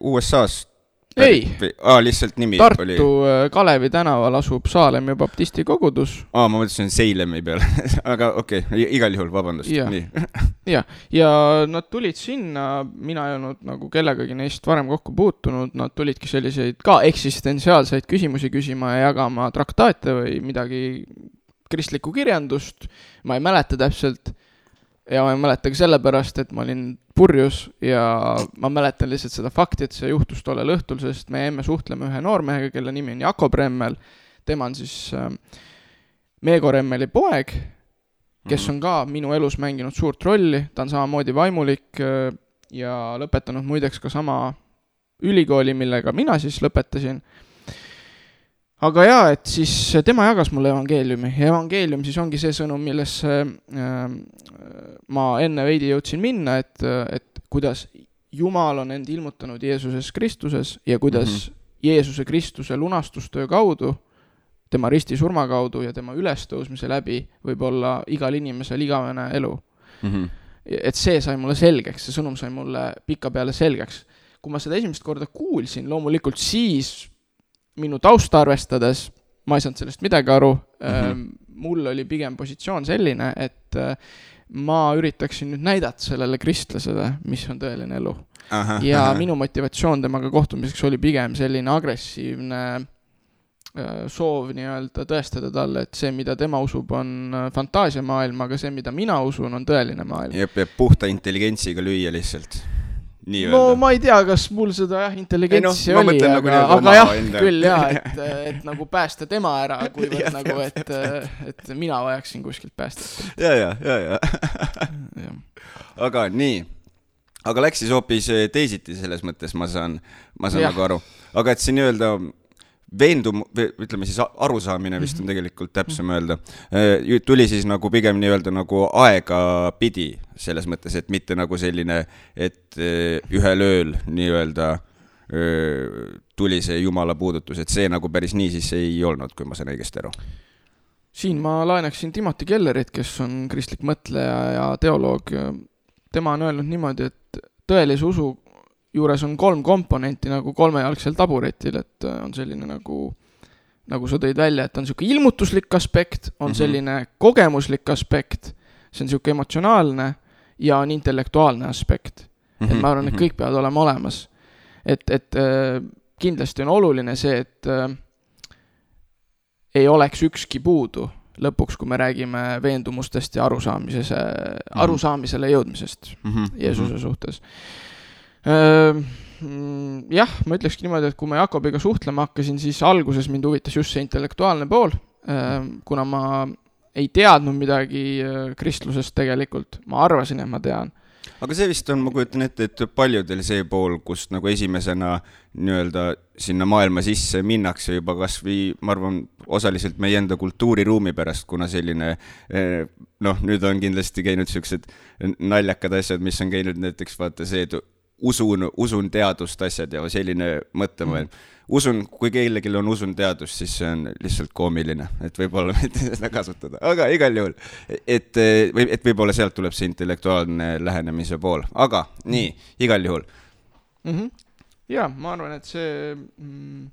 USA-st? Ei. aa, lihtsalt nimi Tartu oli. äh, Kalevi tänaval asub Saalemi baptisti kogudus aa, ma mõtlesin Seilemi peale aga okei okay,, igal juhul vabandust, Jah. nii. ja nad tulid sinna, mina ei olnud nagu kellegagi neist varem kokku puutunud, nad tulidki selliseid ka eksistentsiaalseid küsimusi küsima ja jagama traktaate või midagi kristlikku kirjandust, ma ei mäleta täpselt ja ma ei mäleta ka sellepärast, et ma olin purjus ja ma mäletan lihtsalt seda fakti, et see juhtus tollel õhtul, sest me jäime suhtlema ühe noormehega, kelle nimi on Jakob Remmel. tema on siis äh, Meego Remmeli poeg, kes on ka minu elus mänginud suurt rolli, ta on samamoodi vaimulik äh, ja lõpetanud muideks ka sama ülikooli, millega mina siis lõpetasin aga jaa, et siis tema jagas mulle evangeeliumi ja evangeelium siis ongi see sõnum, millesse äh, ma enne veidi jõudsin minna, et, et kuidas Jumal on end ilmutanud Jeesuses Kristuses ja kuidas mm -hmm. Jeesuse Kristuse lunastustöö kaudu, tema ristisurma kaudu ja tema ülestõusmise läbi võib olla igal inimesel igavene elu Mm -hmm. et see sai mulle selgeks, see sõnum sai mulle pikapeale selgeks. kui ma seda esimest korda kuulsin, loomulikult siis minu tausta arvestades ma ei saanud sellest midagi aru mm. -hmm. mul oli pigem positsioon selline, et äh, ma üritaksin nüüd näidata sellele kristlasele, mis on tõeline elu. ja aha. minu motivatsioon temaga kohtumiseks oli pigem selline agressiivne äh, soov nii-öelda tõestada talle, et see, mida tema usub, on fantaasiamaailm, aga see, mida mina usun, on tõeline maailm. ja peab puhta intelligentsiga lüüa lihtsalt no ma ei tea, kas mul seda jah, intelligentsi ei no, oli, nagu aga, aga jah, küll jaa, et, et nagu päästa tema ära, kuivõrd nagu, et, et mina vajaksin kuskilt päästjat. ja, ja, ja, ja, ja. aga nii, aga läks siis hoopis teisiti selles mõttes, ma saan, ma saan ja. nagu aru. aga et siin nii-öelda veendum-, ütleme siis arusaamine vist on tegelikult täpsem öelda, tuli siis nagu pigem nii-öelda nagu aegapidi, selles mõttes, et mitte nagu selline, et ühel ööl nii-öelda tuli see jumala puudutus, et see nagu päris nii siis ei olnud, kui ma sain õigesti aru. siin ma laenaksin Timothy Kellerit, kes on kristlik mõtleja ja teoloog. tema on öelnud niimoodi, et tõelise usu juures on kolm komponenti nagu kolmejalgsel taburetil, et on selline nagu, nagu sa tõid välja, et on niisugune ilmutuslik aspekt, on mm -hmm. selline kogemuslik aspekt, see on niisugune emotsionaalne ja on intellektuaalne aspekt mm. -hmm. et ma arvan, et kõik peavad olema olemas. et, et äh, kindlasti on oluline see, et äh, ei oleks ükski puudu lõpuks, kui me räägime veendumustest ja arusaamises mm, -hmm. arusaamisele jõudmisest mm -hmm. Jeesuse suhtes jah, ma ütlekski niimoodi, et kui ma Jakobiga suhtlema hakkasin, siis alguses mind huvitas just see intellektuaalne pool, kuna ma ei teadnud midagi kristlusest tegelikult, ma arvasin, et ma tean. Aga see vist on, ma kujutan ette, et paljudel see pool, kust nagu esimesena nii-öelda sinna maailma sisse minnakse juba kasvõi, ma arvan, osaliselt meie enda kultuuriruumi pärast, kuna selline noh, nüüd on kindlasti käinud siuksed naljakad asjad, mis on käinud näiteks vaata see, et usun, usun teadust asjad ja selline mõttemaailm mm. usun, kui kellelgi on usun teadust, siis see on lihtsalt koomiline, et võib-olla mitte seda kasutada, aga igal juhul, et või et võib-olla sealt tuleb see intellektuaalne lähenemise pool, aga nii, igal juhul mm. -hmm. ja ma arvan, et see mm,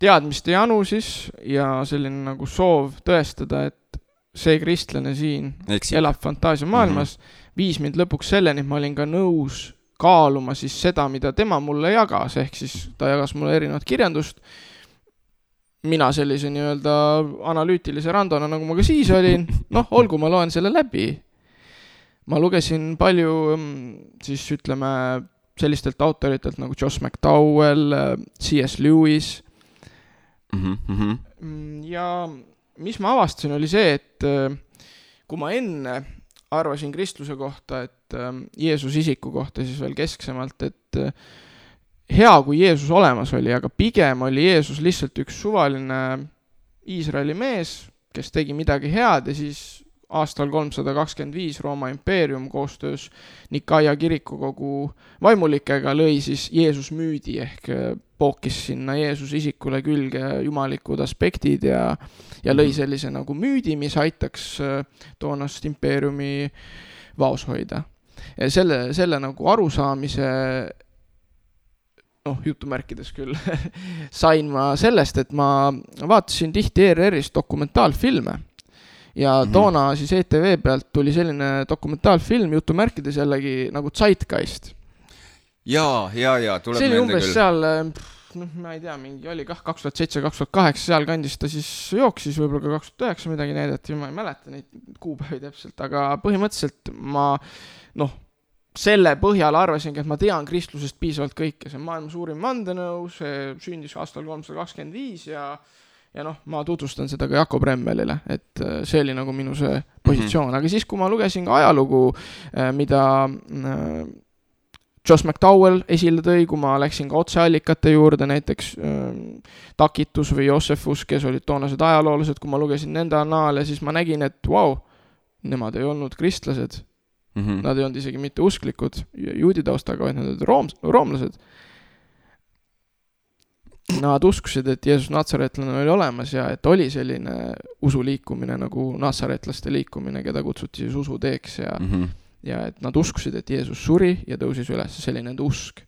teadmiste janu siis ja selline nagu soov tõestada, et see kristlane siin Eksib. elab fantaasiamaailmas mm, -hmm. viis mind lõpuks selleni, et ma olin ka nõus kaaluma siis seda, mida tema mulle jagas, ehk siis ta jagas mulle erinevat kirjandust. mina sellise nii-öelda analüütilise randona, nagu ma ka siis olin, noh, olgu, ma loen selle läbi. ma lugesin palju mm, siis ütleme sellistelt autoritelt nagu Joss McDowell, C.S. Lewis mm. -hmm. ja mis ma avastasin, oli see, et kui ma enne arvasin kristluse kohta, et äh, Jeesuse isiku kohta siis veel kesksemalt, et äh, hea, kui Jeesus olemas oli, aga pigem oli Jeesus lihtsalt üks suvaline Iisraeli mees, kes tegi midagi head ja siis aastal kolmsada kakskümmend viis Rooma impeerium koostöös Nikaia kirikukogu vaimulikega lõi siis Jeesus müüdi ehk äh, pookis sinna Jeesuse isikule külge jumalikud aspektid ja, ja lõi mhm. sellise nagu müüdi, mis aitaks äh, toonast impeeriumi vaos hoida. selle, selle nagu arusaamise noh, jutumärkides küll sain ma sellest, et ma vaatasin tihti ERR-is dokumentaalfilme ja mm -hmm. toona siis ETV pealt tuli selline dokumentaalfilm jutumärkides jällegi nagu Zeitgeist. Ja, ja, ja tuleb see oli umbes küll. seal, noh, ma ei tea, mingi oli kah kaks tuhat seitse, kaks tuhat kaheksa, sealkandis ta siis jooksis, võib-olla ka kaks tuhat üheksa midagi näidati, ma ei mäleta neid kuupäevi täpselt, aga põhimõtteliselt ma noh, selle põhjal arvasingi, et ma tean kristlusest piisavalt kõike, see on maailma suurim vandenõu, see sündis aastal kolmsada kakskümmend viis ja ja noh, ma tutvustan seda ka Jakob Remmelile, et äh, see oli nagu minu see positsioon mm, -hmm. aga siis, kui ma lugesin ka ajalugu, äh, mida äh, Joss McDowell esile tõi, kui ma läksin ka otseallikate juurde, näiteks Takitus või Josephus, kes olid toonased ajaloolased, kui ma lugesin nende annaale, siis ma nägin, et vau wow,, nemad ei olnud kristlased mm. -hmm. Nad ei olnud isegi mitte usklikud juudi taustaga, vaid nad olid room-, roomlased nad uskusid, et Jeesus natsaretlane oli olemas ja et oli selline usuliikumine nagu natsaretlaste liikumine, keda kutsuti siis usuteeks ja mm, -hmm. Ja et nad uskusid, et Jeesus suri ja tõusis üles, see oli nende usk.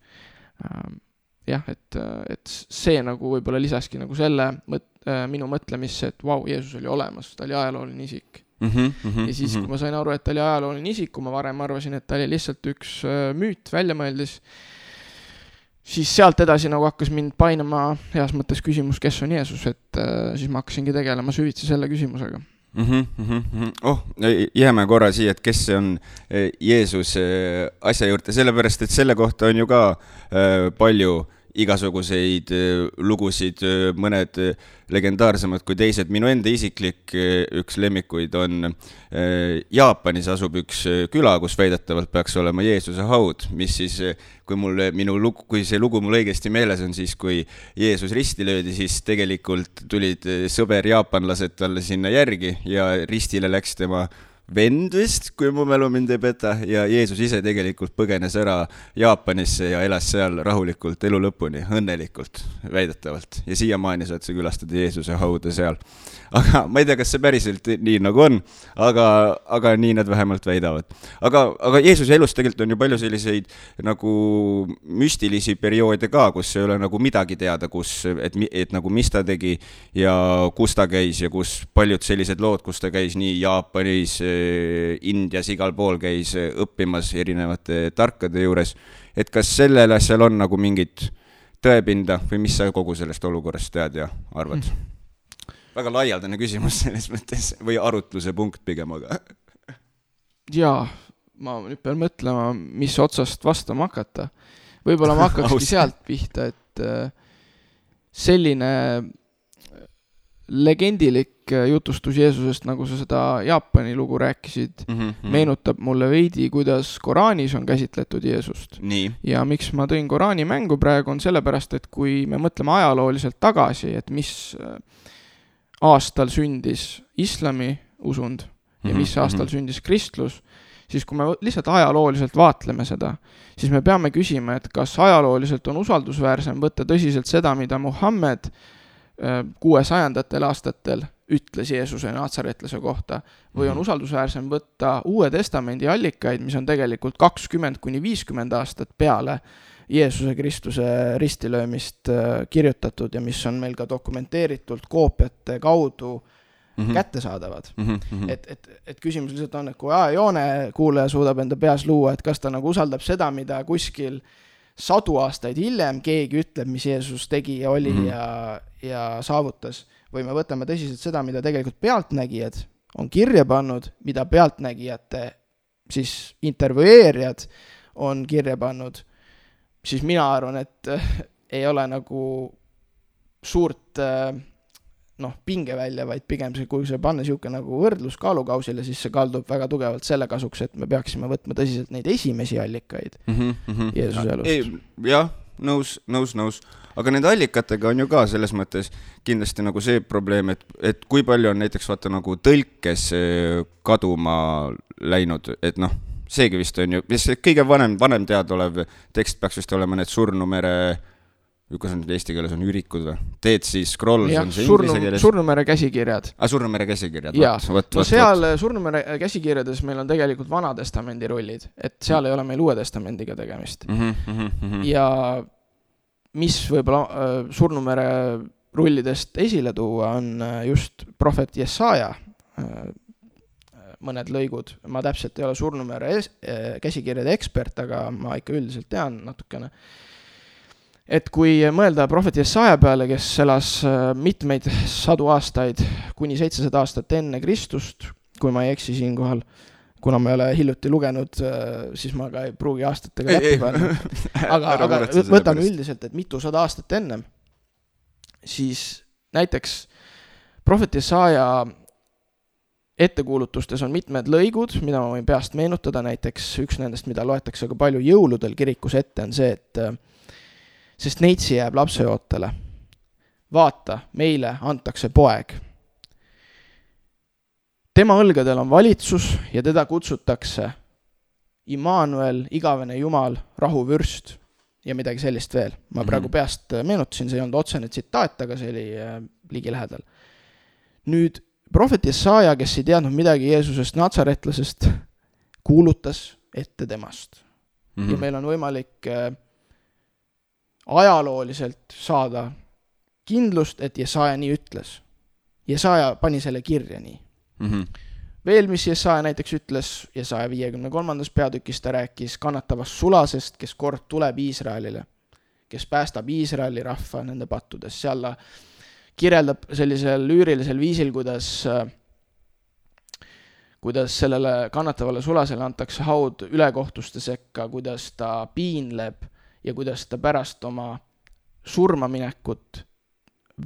Ähm, jah, et, et see nagu võib-olla lisaski nagu selle mõt-, äh, minu mõtlemisse, et vau wow,, Jeesus oli olemas, ta oli ajalooline isik. Mm -hmm, mm -hmm, ja siis, kui ma sain aru, et ta oli ajalooline isik, kui ma varem arvasin, et ta oli lihtsalt üks äh, müüt, väljamõeldis, siis sealt edasi nagu hakkas mind painama heas mõttes küsimus, kes on Jeesus, et äh, siis ma hakkasingi tegelema süvitsi selle küsimusega mm. -hmm, mm -hmm. oh, jääme korra siia, et kes on äh, Jeesus äh, asja juurde, sellepärast et selle kohta on ju ka äh, palju igasuguseid äh, lugusid, äh, mõned äh, legendaarsemad kui teised. minu enda isiklik üks lemmikuid on Jaapanis asub üks küla, kus väidetavalt peaks olema Jeesuse haud, mis siis, kui mul minu lugu, kui see lugu mul õigesti meeles on, siis kui Jeesus risti löödi, siis tegelikult tulid sõber jaapanlased talle sinna järgi ja ristile läks tema vend vist, kui mu mälu mind ei peta, ja Jeesus ise tegelikult põgenes ära Jaapanisse ja elas seal rahulikult elu lõpuni, õnnelikult, väidetavalt. ja siiamaani saad sa külastada Jeesuse hauda seal. aga ma ei tea, kas see päriselt nii nagu on, aga, aga nii nad vähemalt väidavad. aga, aga Jeesuse elus tegelikult on ju palju selliseid nagu müstilisi perioode ka, kus ei ole nagu midagi teada, kus, et, et nagu mis ta tegi ja kus ta käis ja kus paljud sellised lood, kus ta käis nii Jaapanis Indias igal pool käis õppimas erinevate tarkade juures. et kas sellel asjal on nagu mingit tõepinda või mis sa kogu sellest olukorrast tead ja arvad mm.? väga laialdane küsimus selles mõttes või arutluse punkt pigem, aga. jaa, ma nüüd pean mõtlema, mis otsast vastama hakata. võib-olla ma hakkakski sealt pihta, et äh, selline legendilik äh, jutustus Jeesusest, nagu sa seda Jaapani lugu rääkisid mm, -hmm. meenutab mulle veidi, kuidas Koraanis on käsitletud Jeesust. ja miks ma tõin Koraani mängu praegu, on sellepärast, et kui me mõtleme ajalooliselt tagasi, et mis äh, aastal sündis islami usund ja mis mm -hmm. aastal sündis kristlus, siis kui me lihtsalt ajalooliselt vaatleme seda, siis me peame küsima, et kas ajalooliselt on usaldusväärsem võtta tõsiselt seda, mida Muhamed kuuesajandatel aastatel ütles Jeesuse natsaretlase kohta või on mhm. usaldusväärsem võtta Uue Testamendi allikaid, mis on tegelikult kakskümmend kuni viiskümmend aastat peale Jeesuse Kristuse ristilöömist äh, kirjutatud ja mis on meil ka dokumenteeritult koopiate kaudu mm -hmm. kättesaadavad mm. -hmm. et, et, et küsimus lihtsalt on, et kui ajajoone kuulaja suudab enda peas luua, et kas ta nagu usaldab seda, mida kuskil äh, sadu aastaid hiljem keegi ütleb, mis Jeesus tegi ja oli mm -hmm. ja, ja saavutas. või me võtame tõsiselt seda, mida tegelikult pealtnägijad on kirja pannud, mida pealtnägijate siis intervjueerijad on kirja pannud, siis mina arvan, et äh, ei ole nagu suurt äh, noh, pinge välja, vaid pigem see, kui see panna niisugune nagu võrdlus kaalukausile, siis see kaldub väga tugevalt selle kasuks, et me peaksime võtma tõsiselt neid esimesi allikaid mm -hmm, mm -hmm. Jeesuse elust. jah, nõus, nõus, nõus. aga nende allikatega on ju ka selles mõttes kindlasti nagu see probleem, et, et kui palju on näiteks vaata nagu tõlkes äh, kaduma läinud, et noh, seegi vist on ju, mis kõige vanem, vanem teadaolev tekst peaks vist olema need Surnumere kuidas need eesti keeles on, ürikud või? Dead Sea Scrolls ja, on see surnu, inglise keeles. Surnumere käsikirjad. aa, Surnumere käsikirjad. jaa, no seal võt. Surnumere käsikirjades meil on tegelikult Vana Testamendi rullid, et seal ei ole meil Uue Testamendiga tegemist mm. -hmm, mm -hmm. ja mis võib-olla äh, Surnumere rullidest esile tuua, on äh, just prohvet Jesaja äh, mõned lõigud, ma täpselt ei ole Surnumere äh, käsikirjade ekspert, aga ma ikka üldiselt tean natukene et kui mõelda prohvet Jesaja peale, kes elas äh, mitmeid sadu aastaid, kuni seitsesada aastat enne Kristust, kui ma ei eksi siinkohal, kuna ma ei ole hiljuti lugenud, äh, siis ma ka ei pruugi aastatega täppi panna. aga, aga võtame üldiselt, et mitusada aastat ennem, siis näiteks prohvet Jesaja ettekuulutustes on mitmed lõigud, mida ma võin peast meenutada, näiteks üks nendest, mida loetakse ka palju jõuludel kirikus ette, on see, et äh, sest neitsi jääb lapseootele. vaata, meile antakse poeg. tema õlgadel on valitsus ja teda kutsutakse Immanuel, igavene Jumal, rahuvürst ja midagi sellist veel. ma mhm. praegu peast meenutasin, see ei olnud otsene tsitaat, aga see oli äh, ligilähedal. nüüd prohvet Jesaja, kes ei teadnud midagi Jeesusest, natsaretlasest, kuulutas ette temast mm. -hmm. ja meil on võimalik äh, ajalooliselt saada kindlust, et Jesaja nii ütles. Jesaja pani selle kirja nii mm. -hmm. veel, mis Jesaja näiteks ütles, Jesaja viiekümne kolmandas peatükis ta rääkis kannatavast sulasest, kes kord tuleb Iisraelile, kes päästab Iisraeli rahva nende pattudest, seal ta kirjeldab sellisel lüürilisel viisil, kuidas kuidas sellele kannatavale sulasele antakse haud ülekohtuste sekka, kuidas ta piinleb ja kuidas ta pärast oma surmaminekut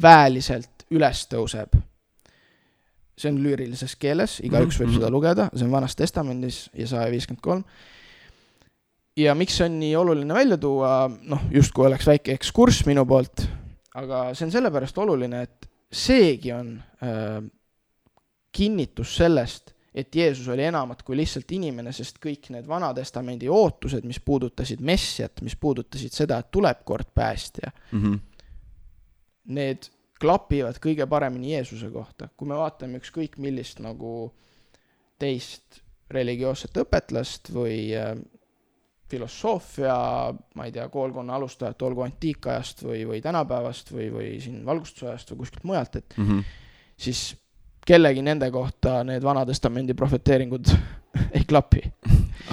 väeliselt üles tõuseb. see on lüürilises keeles, igaüks võib seda mhm. lugeda, see on Vanas Testamendis ja saja viiskümmend kolm. ja miks see on nii oluline välja tuua, noh, justkui oleks väike ekskurss minu poolt, aga see on sellepärast oluline, et seegi on äh, kinnitus sellest, et Jeesus oli enamat kui lihtsalt inimene, sest kõik need Vana-testamendi ootused, mis puudutasid Messiat, mis puudutasid seda, et tuleb kord päästja mm, -hmm. need klapivad kõige paremini Jeesuse kohta. kui me vaatame ükskõik millist nagu teist religioosset õpetlast või äh, filosoofia, ma ei tea, koolkonna alustajat, olgu antiikajast või, või tänapäevast või, või siin valgustusajast või kuskilt mujalt, et mm -hmm. siis kellegi nende kohta need Vana-testamendi prohveteeringud ei klapi.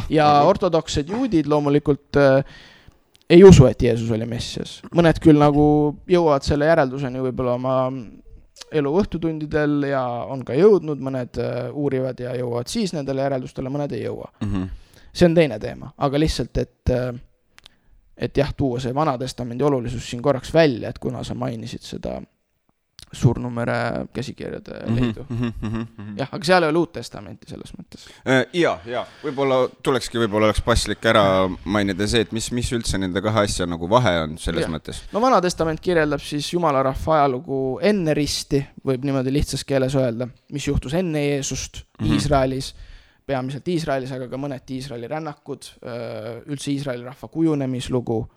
ja ortodokssed juudid loomulikult äh, ei usu, et Jeesus oli Messias. mõned küll nagu jõuavad selle järelduseni võib-olla oma elu õhtutundidel ja on ka jõudnud, mõned äh, uurivad ja jõuavad siis nendele järeldustele, mõned ei jõua mm. -hmm. see on teine teema, aga lihtsalt, et äh, et jah, tuua see Vana-testamendi olulisus siin korraks välja, et kuna sa mainisid seda Surnumere käsikirjade leidu mm. -hmm, mm -hmm. jah, aga seal ei ole Uut Testamenti selles mõttes. Äh, ja, ja võib-olla tulekski, võib-olla oleks paslik ära mainida see, et mis, mis üldse nende kahe asja nagu vahe on selles ja. mõttes. no Vana Testament kirjeldab siis jumala rahva ajalugu enne risti, võib niimoodi lihtsas keeles öelda, mis juhtus enne Jeesust mm -hmm. Iisraelis, peamiselt Iisraelis, aga ka mõneti Iisraeli rännakud, äh, üldse Iisraeli rahva kujunemislugu,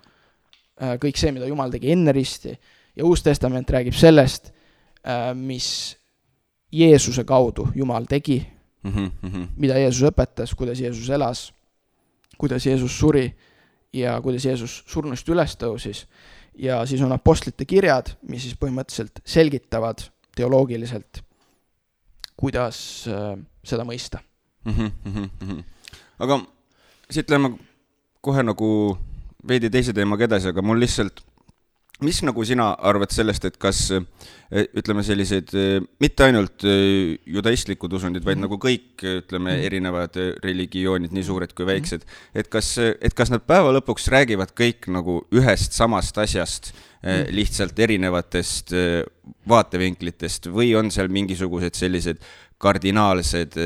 äh, kõik see, mida Jumal tegi enne risti ja Uus Testament räägib sellest mis Jeesuse kaudu Jumal tegi mm, -hmm. mida Jeesus õpetas, kuidas Jeesus elas, kuidas Jeesus suri ja kuidas Jeesus surnust üles tõusis. ja siis on apostlite kirjad, mis siis põhimõtteliselt selgitavad teoloogiliselt, kuidas äh, seda mõista mm. -hmm. aga siit läheme kohe nagu veidi teise teemaga edasi, aga mul lihtsalt mis nagu sina arvad sellest, et kas eh, ütleme, sellised eh, mitte ainult eh, judaistlikud usundid, vaid -hmm. nagu kõik, ütleme, mhm. erinevad religioonid, nii suured kui väiksed, et kas, et kas nad päeva lõpuks räägivad kõik nagu ühest samast asjast lihtsalt erinevatest vaatevinklitest või on seal mingisugused sellised kardinaalsed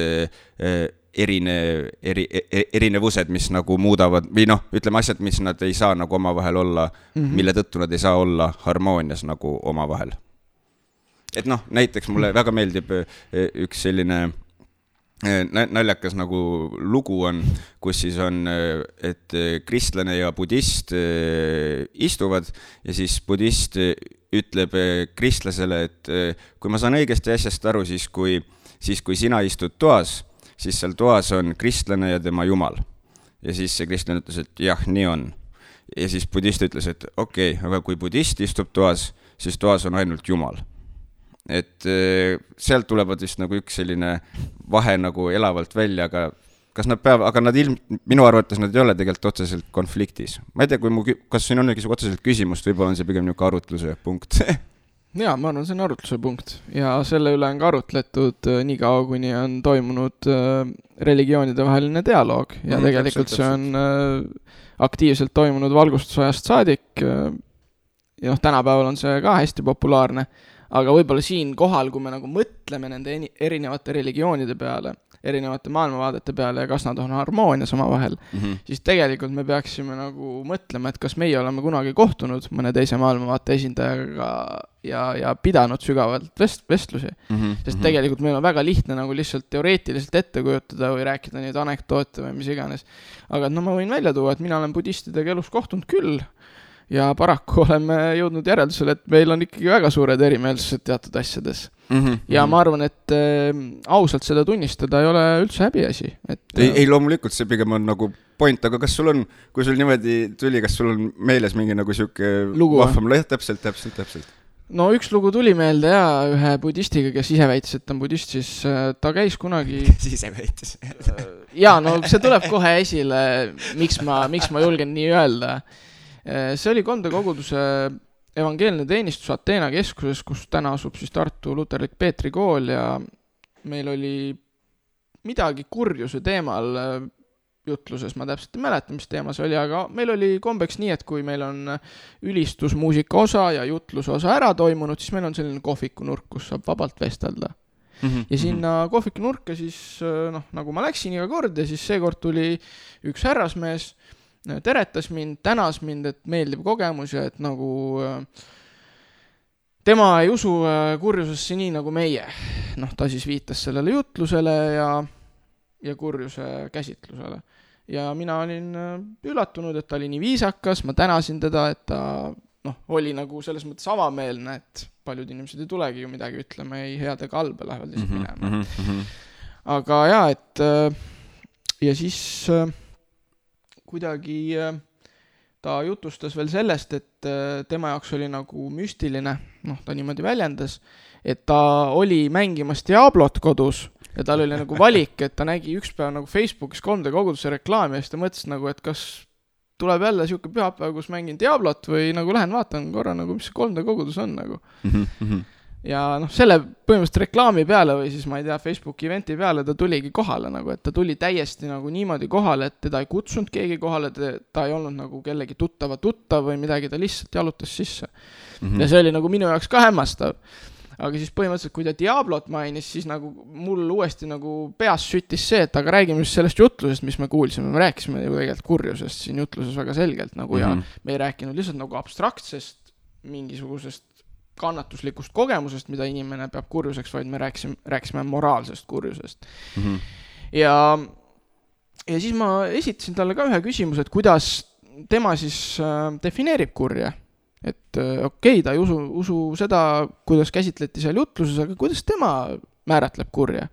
erine, eri, e-, erinevused, mis nagu muudavad või noh, ütleme asjad, mis nad ei saa nagu omavahel olla mm, -hmm. mille tõttu nad ei saa olla harmoonias nagu omavahel. et noh, näiteks mulle väga meeldib e, üks selline e, naljakas nagu lugu on, kus siis on, et kristlane ja budist istuvad ja siis budist ütleb kristlasele, et kui ma saan õigesti asjast aru, siis kui, siis kui sina istud toas siis seal toas on kristlane ja tema jumal. ja siis see kristlane ütles, et jah, nii on. ja siis budist ütles, et okei okay,, aga kui budist istub toas, siis toas on ainult jumal. et eh, sealt tulevad vist nagu üks selline vahe nagu elavalt välja, aga kas nad peavad, aga nad ilm-, minu arvates nad ei ole tegelikult otseselt konfliktis. ma ei tea, kui mu, kas siin on mingisugust otseselt küsimust, võib-olla on see pigem niisugune arutluse punkt jaa, ma arvan, see on arutluse punkt. Ja selle üle on ka arutletud äh, niikaua, kuni on toimunud äh, religioonide vaheline dialoog. Ja mm, tegelikult täpselt, see on äh, aktiivselt toimunud valgustusajast saadik ja noh, tänapäeval on see ka hästi populaarne, aga võib-olla siinkohal, kui me nagu mõtleme nende erinevate religioonide peale erinevate maailmavaadete peale ja kas nad on harmoonias omavahel mm, -hmm. siis tegelikult me peaksime nagu mõtlema, et kas meie oleme kunagi kohtunud mõne teise maailmavaate esindajaga ja, ja pidanud sügavalt vest-, vestlusi mm. -hmm. sest mhm. tegelikult meil on väga lihtne nagu lihtsalt teoreetiliselt ette kujutada või rääkida neid anekdoote või mis iganes. aga no ma võin välja tuua, et mina olen budistidega elus kohtunud küll ja paraku oleme jõudnud järeldusele, et meil on ikkagi väga suured erimeelsused teatud asjades mm. -hmm. ja ma arvan, et äh, ausalt seda tunnistada ei ole üldse häbiasi, et. ei, ei loomulikult, see pigem on nagu point, aga kas sul on, kui sul niimoodi tuli, kas sul on meeles mingi nagu sihuke vahvam, jah, täpselt, täpselt, täpselt no üks lugu tuli meelde ja ühe budistiga, kes ise väitis, et ta on budist, siis äh, ta käis kunagi. kes ise väitis ja no see tuleb kohe esile, miks ma, miks ma julgen nii öelda see oli kandekoguduse evangeelne teenistus Ateena keskuses, kus täna asub siis Tartu luterlik Peetri kool ja meil oli midagi kurjuse teemal eh, jutluses, ma täpselt ei mäleta, mis teema see oli, aga meil oli kombeks nii, et kui meil on ülistusmuusika osa ja jutluse osa ära toimunud, siis meil on selline kohvikunurk, kus saab vabalt vestelda mm. -hmm. ja sinna mhm. kohvikunurka siis noh, nagu ma läksin iga kord ja siis seekord tuli üks härrasmees teretas mind, tänas mind, et meeldiv kogemus ja et nagu äh, tema ei usu äh, kurjusesse nii nagu meie. noh, ta siis viitas sellele jutlusele ja, ja kurjuse käsitlusele. ja mina olin äh, üllatunud, et ta oli nii viisakas, ma tänasin teda, et ta noh, oli nagu selles mõttes avameelne, et paljud inimesed ei tulegi ju midagi ütlema ei head ega halba, lähevad lihtsalt mm -hmm, minema mm. -hmm. aga jaa, et ja siis äh, kuidagi äh, ta jutustas veel sellest, et äh, tema jaoks oli nagu müstiline, noh, ta niimoodi väljendas, et ta oli mängimas Diablot kodus ja tal oli nagu valik, et ta nägi üks päev nagu Facebookis 3D koguduse reklaami ja siis ta mõtles nagu, et kas tuleb jälle sihuke pühapäev, kus mängin Diablot või nagu lähen vaatan korra nagu, mis see 3D kogudus on nagu mm. -hmm ja noh, selle põhimõtteliselt reklaami peale või siis ma ei tea, Facebooki event'i peale ta tuligi kohale nagu, et ta tuli täiesti nagu niimoodi kohale, et teda ei kutsunud keegi kohale, ta ei olnud nagu kellegi tuttava tuttav või midagi, ta lihtsalt jalutas sisse mm. -hmm. ja see oli nagu minu jaoks ka hämmastav. aga siis põhimõtteliselt, kui ta Diablot mainis, siis nagu mul uuesti nagu peas süttis see, et aga räägime just sellest jutlusest, mis me kuulsime, me rääkisime ju tegelikult kurjusest siin jutluses väga selgelt nagu mm -hmm. ja mhm. me ei rääkinud lihtsalt nagu abstraktsest mingisugusest kannatuslikust kogemusest, mida inimene peab kurjuseks, vaid me rääkisime, rääkisime moraalsest kurjusest mm. -hmm. ja, ja siis ma esitasin talle ka ühe küsimuse, et kuidas tema siis äh, defineerib kurja. et äh, okei okay,, ta ei usu, usu seda, kuidas käsitleti seal jutluses, aga kuidas tema määratleb kurja?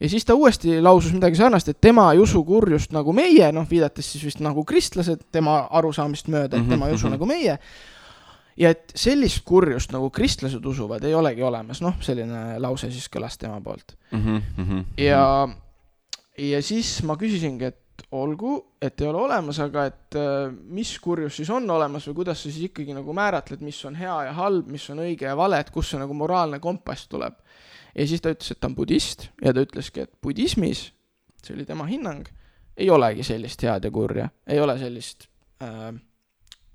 ja siis ta uuesti lausus midagi sarnast, et tema ei usu kurjust nagu meie, noh, viidates siis vist nagu kristlased tema arusaamist mööda, et tema ei usu mm -hmm. nagu meie ja et sellist kurjust, nagu kristlased usuvad, ei olegi olemas, noh, selline lause siis kõlas tema poolt mm. -hmm, mm -hmm. ja, ja siis ma küsisingi, et olgu, et ei ole olemas, aga et äh, mis kurjus siis on olemas või kuidas sa siis ikkagi nagu määratled, mis on hea ja halb, mis on õige ja vale, et kust see nagu moraalne kompass tuleb. ja siis ta ütles, et ta on budist ja ta ütleski, et budismis, see oli tema hinnang, ei olegi sellist head ja kurja, ei ole sellist äh,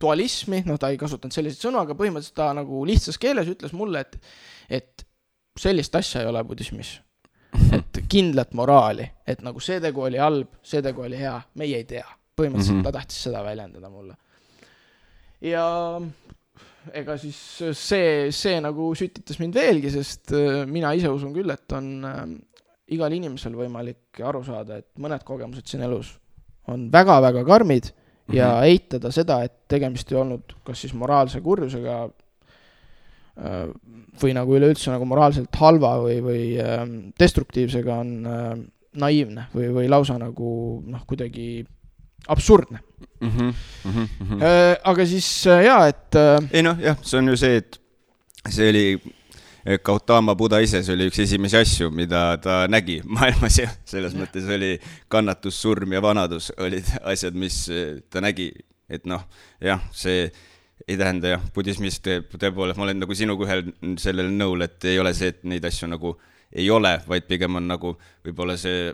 dualismi, noh, ta ei kasutanud selliseid sõnu, aga põhimõtteliselt ta nagu lihtsas keeles ütles mulle, et, et sellist asja ei ole budismis et kindlat moraali, et nagu see tegu oli halb, see tegu oli hea, meie ei tea. põhimõtteliselt mm -hmm. ta tahtis seda väljendada mulle. ja ega siis see, see nagu sütitas mind veelgi, sest äh, mina ise usun küll, et on äh, igal inimesel võimalik aru saada, et mõned kogemused siin elus on väga-väga karmid mm -hmm. ja eitada seda, et tegemist ei olnud kas siis moraalse kurjusega Äh, või nagu üleüldse nagu moraalselt halva või, või ähm, destruktiivsega on äh, naiivne või, või lausa nagu noh, kuidagi absurdne mm. -hmm, mm -hmm. aga siis jaa, et. ei noh, jah, see on ju see, et see oli Gautama Buda ise, see oli üks esimesi asju, mida ta nägi maailmas ja selles mõttes oli kannatus, surm ja vanadus olid asjad, mis ta nägi, et noh, jah, see ei tähenda jah, budismis tõepoolest, ma olen nagu sinuga ühel sellel nõul, et ei ole see, et neid asju nagu ei ole, vaid pigem on nagu võib-olla see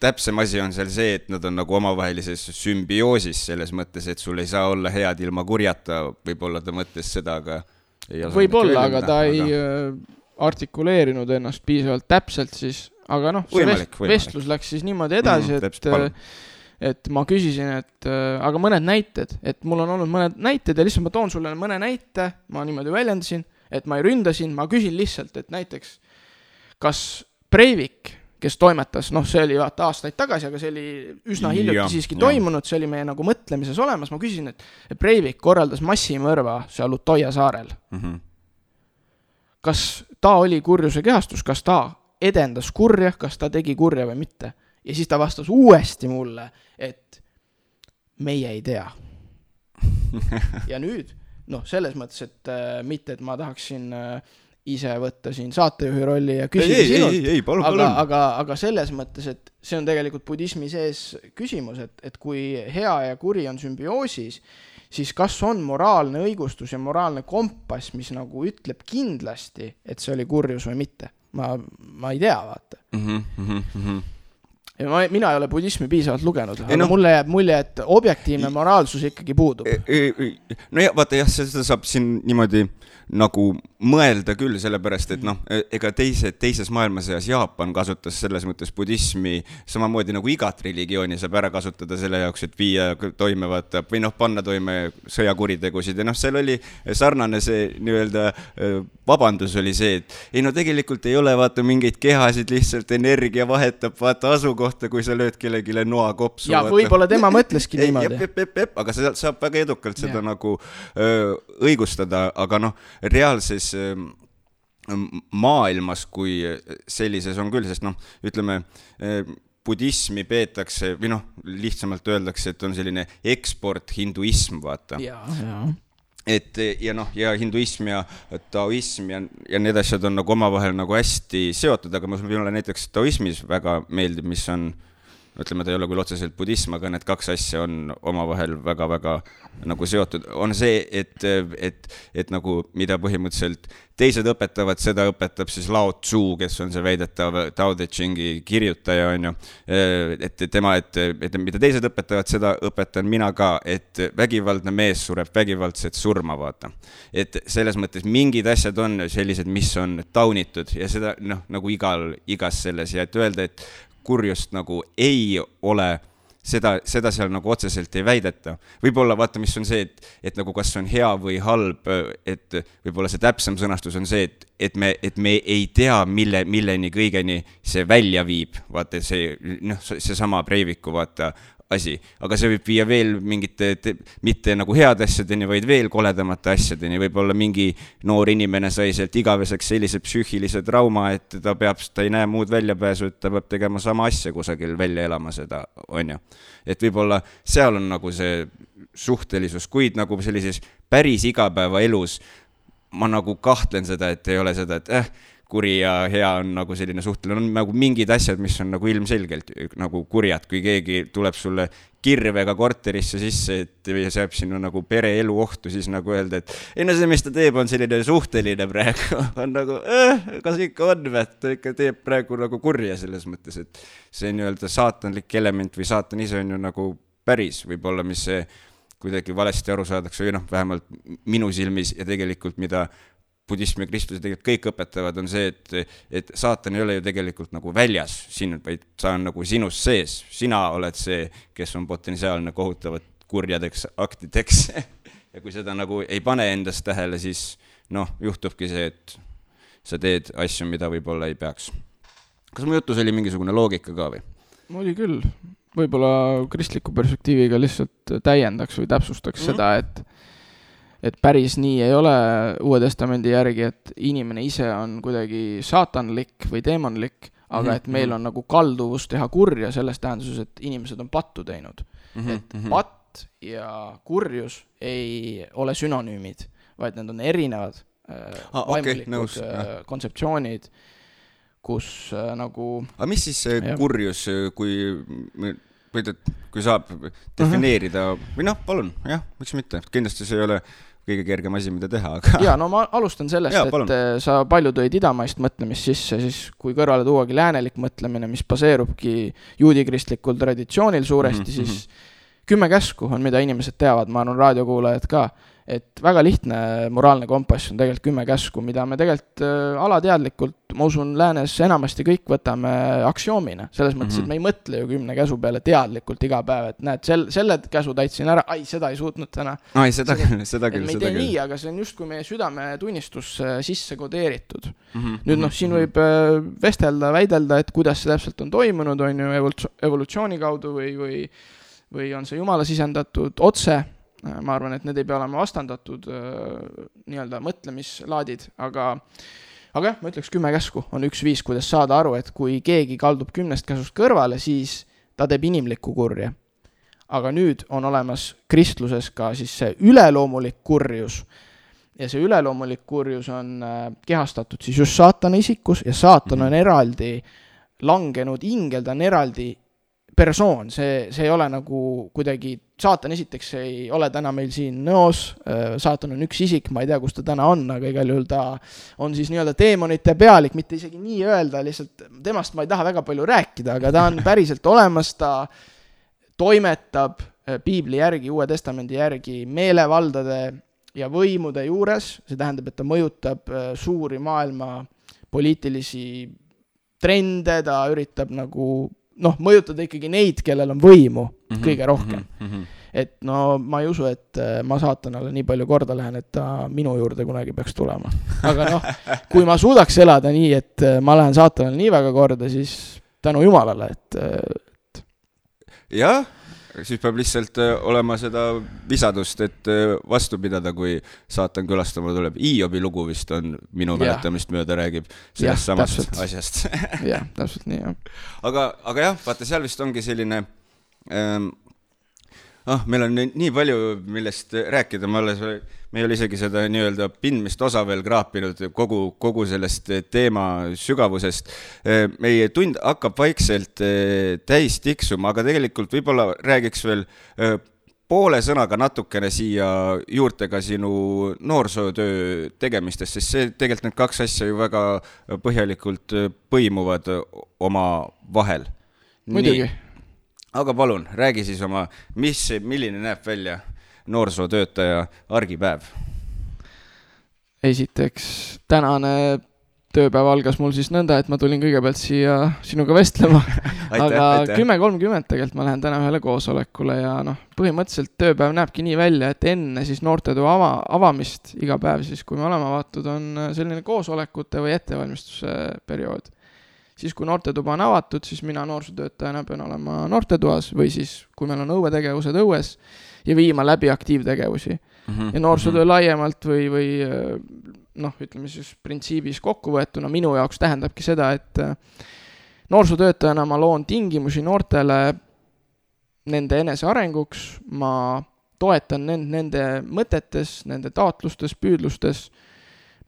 täpsem asi on seal see, et nad on nagu omavahelises sümbioosis selles mõttes, et sul ei saa olla head ilma kurjata, võib-olla ta mõtles seda, aga võib-olla, aga ta aga... ei äh, artikuleerinud ennast piisavalt täpselt siis, aga noh, see võimalik, võimalik. vestlus läks siis niimoodi edasi mm, et täpselt, et ma küsisin, et äh, aga mõned näited, et mul on olnud mõned näited ja lihtsalt ma toon sulle mõne näite, ma niimoodi väljendasin, et ma ei ründa sind, ma küsin lihtsalt, et näiteks kas Breivik, kes toimetas, noh, see oli vaata aastaid tagasi, aga see oli üsna hiljuti ja, siiski ja. toimunud, see oli meie nagu mõtlemises olemas, ma küsisin, et, Breivik korraldas massimõrva seal Utoja saarel mm. -hmm. kas ta oli kurjuse kehastus, kas ta edendas kurja, kas ta tegi kurja või mitte? ja siis ta vastas uuesti mulle, et meie ei tea ja nüüd, noh, selles mõttes, et äh, mitte, et ma tahaksin äh, ise võtta siin saatejuhi rolli ja küsida ei, sinult, aga, aga, aga selles mõttes, et see on tegelikult budismi sees küsimus, et, et kui hea ja kuri on sümbioosis, siis kas on moraalne õigustus ja moraalne kompass, mis nagu ütleb kindlasti, et see oli kurjus või mitte? ma, ma ei tea, vaata mm. -hmm, mm -hmm ja ma, mina ei ole budismi piisavalt lugenud, aga no, mulle jääb mulje, et objektiivne moraalsus ikkagi puudub. no ja vaata jah, seda saab siin niimoodi nagu mõelda küll, sellepärast et noh, e-, ega teise, teises maailmasõjas Jaapan kasutas selles mõttes budismi samamoodi nagu igat religiooni saab ära kasutada selle jaoks, et viia toime vaata või noh, panna toime sõjakuritegusid ja noh, seal oli sarnane see nii-öelda e, vabandus oli see, et ei no tegelikult ei ole vaata mingeid kehasid, lihtsalt energia vahetab vaata asukohta, kui sa lööd kellelegi noa kopsu. ja võib-olla tema mõtleski niimoodi. aga seda saab väga edukalt seda ja. nagu öö, õigustada, aga noh reaalses maailmas kui sellises on küll, sest noh, ütleme äh, budismi peetakse või noh, lihtsamalt öeldakse, et on selline eksport hinduism, vaata. et ja noh, ja hinduism ja taoism ja, ja need asjad on nagu omavahel nagu hästi seotud, aga mulle näiteks taoismis väga meeldib, mis on äh, ütleme, ta ei ole küll otseselt budism, aga need kaks asja on omavahel väga-väga nagu seotud, on see, et, et, et nagu mida põhimõtteliselt teised õpetavad, seda õpetab siis Lao Tzu, kes on see väidetav Tao Te Chingi kirjutaja, on ju. et tema, et, et mida teised õpetavad, seda õpetan mina ka, et vägivaldne mees sureb vägivaldset surma, vaata. et selles mõttes mingid asjad on sellised, mis on taunitud ja seda noh, nagu igal, igas selles ja et öelda, et kurjust nagu ei ole, seda, seda seal nagu otseselt ei väideta. võib-olla vaata, mis on see, et, et nagu kas on hea või halb, et võib-olla see täpsem sõnastus on see, et, et me, et me ei tea, mille, milleni kõigeni see välja viib. vaata see, noh, seesama Breiviku vaata asi, aga see võib viia veel mingite, mitte nagu heade asjadeni, vaid veel koledamate asjadeni, võib-olla mingi noor inimene sai sealt igaveseks sellise psüühilise trauma, et ta peab, ta ei näe muud väljapääsu, et ta peab tegema sama asja kusagil välja elama seda, on ju. et võib-olla seal on nagu see suhtelisus, kuid nagu sellises päris igapäevaelus ma nagu kahtlen seda, et ei ole seda, et eh kuri ja hea on nagu selline suhteline, on nagu mingid asjad, mis on nagu ilmselgelt nagu kurjad, kui keegi tuleb sulle kirvega korterisse sisse, et ja seab sinu nagu pereelu ohtu, siis nagu öelda, et ei no see, mis ta teeb, on selline suhteline praegu. On nagu äh,, kas ikka on või, et ta ikka teeb praegu nagu kurja selles mõttes, et see nii-öelda saatanlik element või saatan ise on ju nagu päris võib-olla, mis see kuidagi valesti aru saadakse või noh, vähemalt minu silmis ja tegelikult mida budism ja kristlus tegelikult kõik õpetavad, on see, et, et saatan ei ole ju tegelikult nagu väljas siin, vaid ta on nagu sinus sees. sina oled see, kes on potentsiaalne kohutavad kurjadeks aktideks ja kui seda nagu ei pane endas tähele, siis noh, juhtubki see, et sa teed asju, mida võib-olla ei peaks. kas mu jutus oli mingisugune loogika ka või? oli küll, võib-olla kristliku perspektiiviga lihtsalt täiendaks või täpsustaks mm -hmm. seda, et et päris nii ei ole Uue Testamendi järgi, et inimene ise on kuidagi saatanlik või teemonlik, aga -hmm. et meil mhm. on nagu kalduvus teha kurja selles tähenduses, et inimesed on pattu teinud mm. -hmm. et mhm. patt ja kurjus ei ole sünonüümid, vaid need on erinevad äh, ah, vaimulikud okay, äh, kontseptsioonid, kus äh, nagu aga mis siis see jah. kurjus, kui võid, et kui saab defineerida uh -huh. või noh, palun, jah, miks mitte, kindlasti see ei ole kõige kergem asi, mida teha, aga. ja no ma alustan sellest, et palun. Eh, sa palju tõid idamaist mõtlemist sisse, siis kui kõrvale tuuagi läänelik mõtlemine, mis baseerubki juudikristlikul traditsioonil suuresti mm, -hmm. siis kümme käsku on, mida inimesed teavad, ma arvan, raadiokuulajad ka et väga lihtne moraalne kompass on tegelikult kümme käsku, mida me tegelikult äh, alateadlikult, ma usun, läänes enamasti kõik võtame aktsioomina. selles mõttes mm, -hmm. et mhm. me ei mõtle ju kümne käsu peale teadlikult iga päev, et näed, sel, selle käsu täitsin ära, ai, seda ei suutnud täna. ai, seda küll, seda küll, seda küll. nii, aga see on justkui meie südametunnistusse sisse kodeeritud mm. -hmm. nüüd noh, siin võib äh, vestelda, väidelda, et kuidas see täpselt on toimunud, on ju, evolutsiooni kaudu või, või või on see jumala sisendatud otse ma arvan, et need ei pea olema vastandatud äh, nii-öelda mõtlemislaadid, aga aga jah, ma ütleks kümme käsku on üks viis, kuidas saada aru, et kui keegi kaldub kümnest käsust kõrvale, siis ta teeb inimlikku kurja. aga nüüd on olemas kristluses ka siis see üleloomulik kurjus ja see üleloomulik kurjus on äh, kehastatud siis just saatana isikus ja saatan on mhm. eraldi langenud ingel, ta on eraldi persoon, see, see ei ole nagu kuidagi, saatan esiteks ei ole täna meil siin nõos, äh, saatan on üks isik, ma ei tea, kus ta täna on, aga igal juhul ta on siis nii-öelda teemonite pealik, mitte isegi nii öelda, lihtsalt temast ma ei taha väga palju rääkida, aga ta on päriselt olemas, ta toimetab äh, piibli järgi, Uue Testamendi järgi meelevaldade ja võimude juures, see tähendab, et ta mõjutab äh, suuri maailma poliitilisi trende, ta üritab nagu noh, mõjutada ikkagi neid, kellel on võimu mm -hmm, kõige rohkem mm. -hmm. et no ma ei usu, et äh, ma saatanale nii palju korda lähen, et ta minu juurde kunagi peaks tulema. aga noh, kui ma suudaks elada nii, et äh, ma lähen saatanale nii väga korda, siis tänu jumalale, et, äh, et. jah siis peab lihtsalt äh, olema seda visadust, et äh, vastu pidada, kui saatan külastama tuleb. Hiiobi lugu vist on, minu mäletamist mööda räägib sellest samast täpselt. asjast jah, täpselt nii, jah. aga, aga jah, vaata, seal vist ongi selline ähm, ah, meil on nii palju, millest rääkida, ma alles, me ei ole isegi seda nii-öelda pindmist osa veel kraapinud kogu, kogu sellest teema sügavusest. meie tund hakkab vaikselt eh, täis tiksuma, aga tegelikult võib-olla räägiks veel eh, poole sõnaga natukene siia juurde ka sinu noorsootöö tegemistest, sest see, tegelikult need kaks asja ju väga põhjalikult põimuvad omavahel. muidugi aga palun, räägi siis oma, mis, milline näeb välja noorsootöötaja argipäev? esiteks, tänane tööpäev algas mul siis nõnda, et ma tulin kõigepealt siia sinuga vestlema. Aga kümme kolmkümmend tegelikult ma lähen täna ühele koosolekule ja noh, põhimõtteliselt tööpäev näebki nii välja, et enne siis noortetöö ava, avamist iga päev siis, kui me oleme avatud, on selline koosolekute või ettevalmistuse periood siis kui noortetuba on avatud, siis mina noorsootöötajana pean olema noortetoas või siis, kui meil on õuetegevused õues, ja viima läbi aktiivtegevusi mm. -hmm. ja noorsootöö laiemalt või, või noh, ütleme siis printsiibis kokkuvõetuna minu jaoks tähendabki seda, et noorsootöötajana ma loon tingimusi noortele nende enesearenguks, ma toetan nend-, nende mõtetes, nende taotlustes, püüdlustes,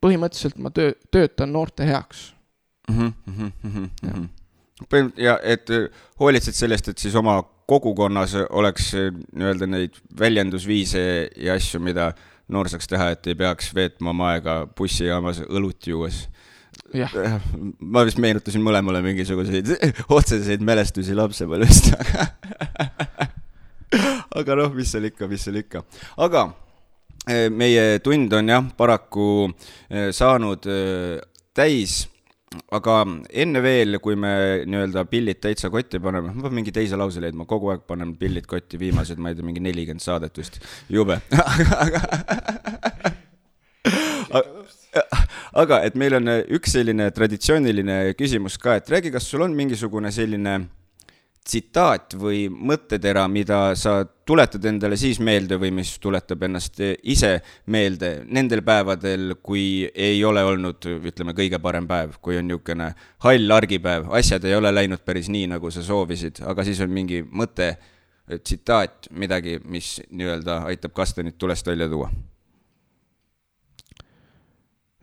põhimõtteliselt ma töö, töötan noorte heaks mm. -hmm, mm -hmm. ja, ja et äh, hoolitsed sellest, et siis oma kogukonnas oleks äh, nii-öelda neid väljendusviise ja asju, mida noor saaks teha, et ei peaks veetma oma aega bussijaamas õlut juues. ma vist meenutasin mõlemale mingisuguseid otseseid mälestusi lapsepõlvest aga noh, mis seal ikka, mis seal ikka. aga äh, meie tund on jah, paraku saanud täis aga enne veel, kui me nii-öelda pillid täitsa kotti paneme, ma pean mingi teise lause leidma, kogu aeg panen pillid kotti, viimased, ma ei tea, mingi nelikümmend saadet vist, jube. Aga et meil on üks selline traditsiooniline küsimus ka, et räägi, kas sul on mingisugune selline tsitaat või mõttetera, mida sa tuletad endale siis meelde või mis tuletab ennast ise meelde nendel päevadel, kui ei ole olnud, ütleme, kõige parem päev, kui on niisugune hall argipäev, asjad ei ole läinud päris nii, nagu sa soovisid, aga siis on mingi mõte, tsitaat, midagi, mis nii-öelda aitab kastanit tulest välja tuua?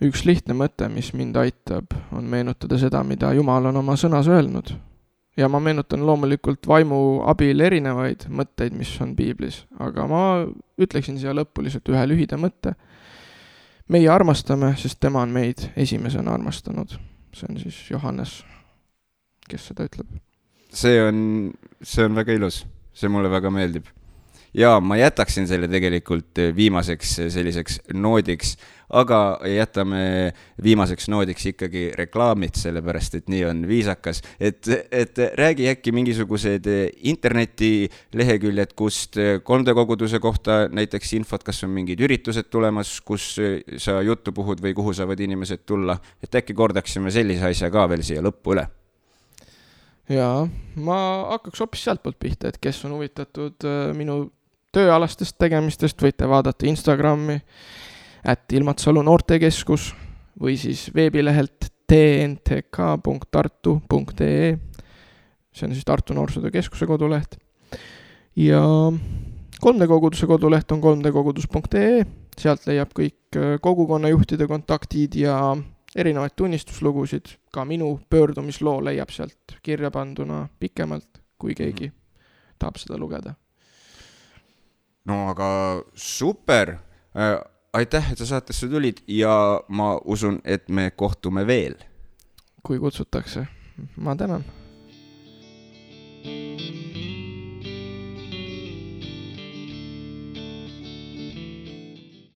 üks lihtne mõte, mis mind aitab, on meenutada seda, mida Jumal on oma sõnas öelnud ja ma meenutan loomulikult vaimu abil erinevaid mõtteid, mis on piiblis, aga ma ütleksin siia lõppu lihtsalt ühe lühida mõtte. meie armastame, sest tema on meid esimesena armastanud. see on siis Johannes, kes seda ütleb. see on, see on väga ilus, see mulle väga meeldib ja ma jätaksin selle tegelikult viimaseks selliseks noodiks, aga jätame viimaseks noodiks ikkagi reklaamid, sellepärast et nii on viisakas. et, et räägi äkki mingisugused internetileheküljed, kust 3D koguduse kohta näiteks infot, kas on mingid üritused tulemas, kus sa juttu puhud või kuhu saavad inimesed tulla, et äkki kordaksime sellise asja ka veel siia lõppu üle jaa, ma hakkaks hoopis sealtpoolt pihta, et kes on huvitatud minu tööalastest tegemistest, võite vaadata Instagrami, at Ilmatsalu noortekeskus või siis veebilehelt tntk.tartu.ee. see on siis Tartu Noorsootöö Keskuse koduleht. ja 3D koguduse koduleht on 3dkogudus.ee, sealt leiab kõik äh, kogukonnajuhtide kontaktid ja erinevaid tunnistuslugusid, ka minu pöördumisloo leiab sealt kirja panduna pikemalt, kui keegi -hmm. tahab seda lugeda no aga super äh,, aitäh, et sa saatesse tulid ja ma usun, et me kohtume veel. kui kutsutakse, ma tänan. thank you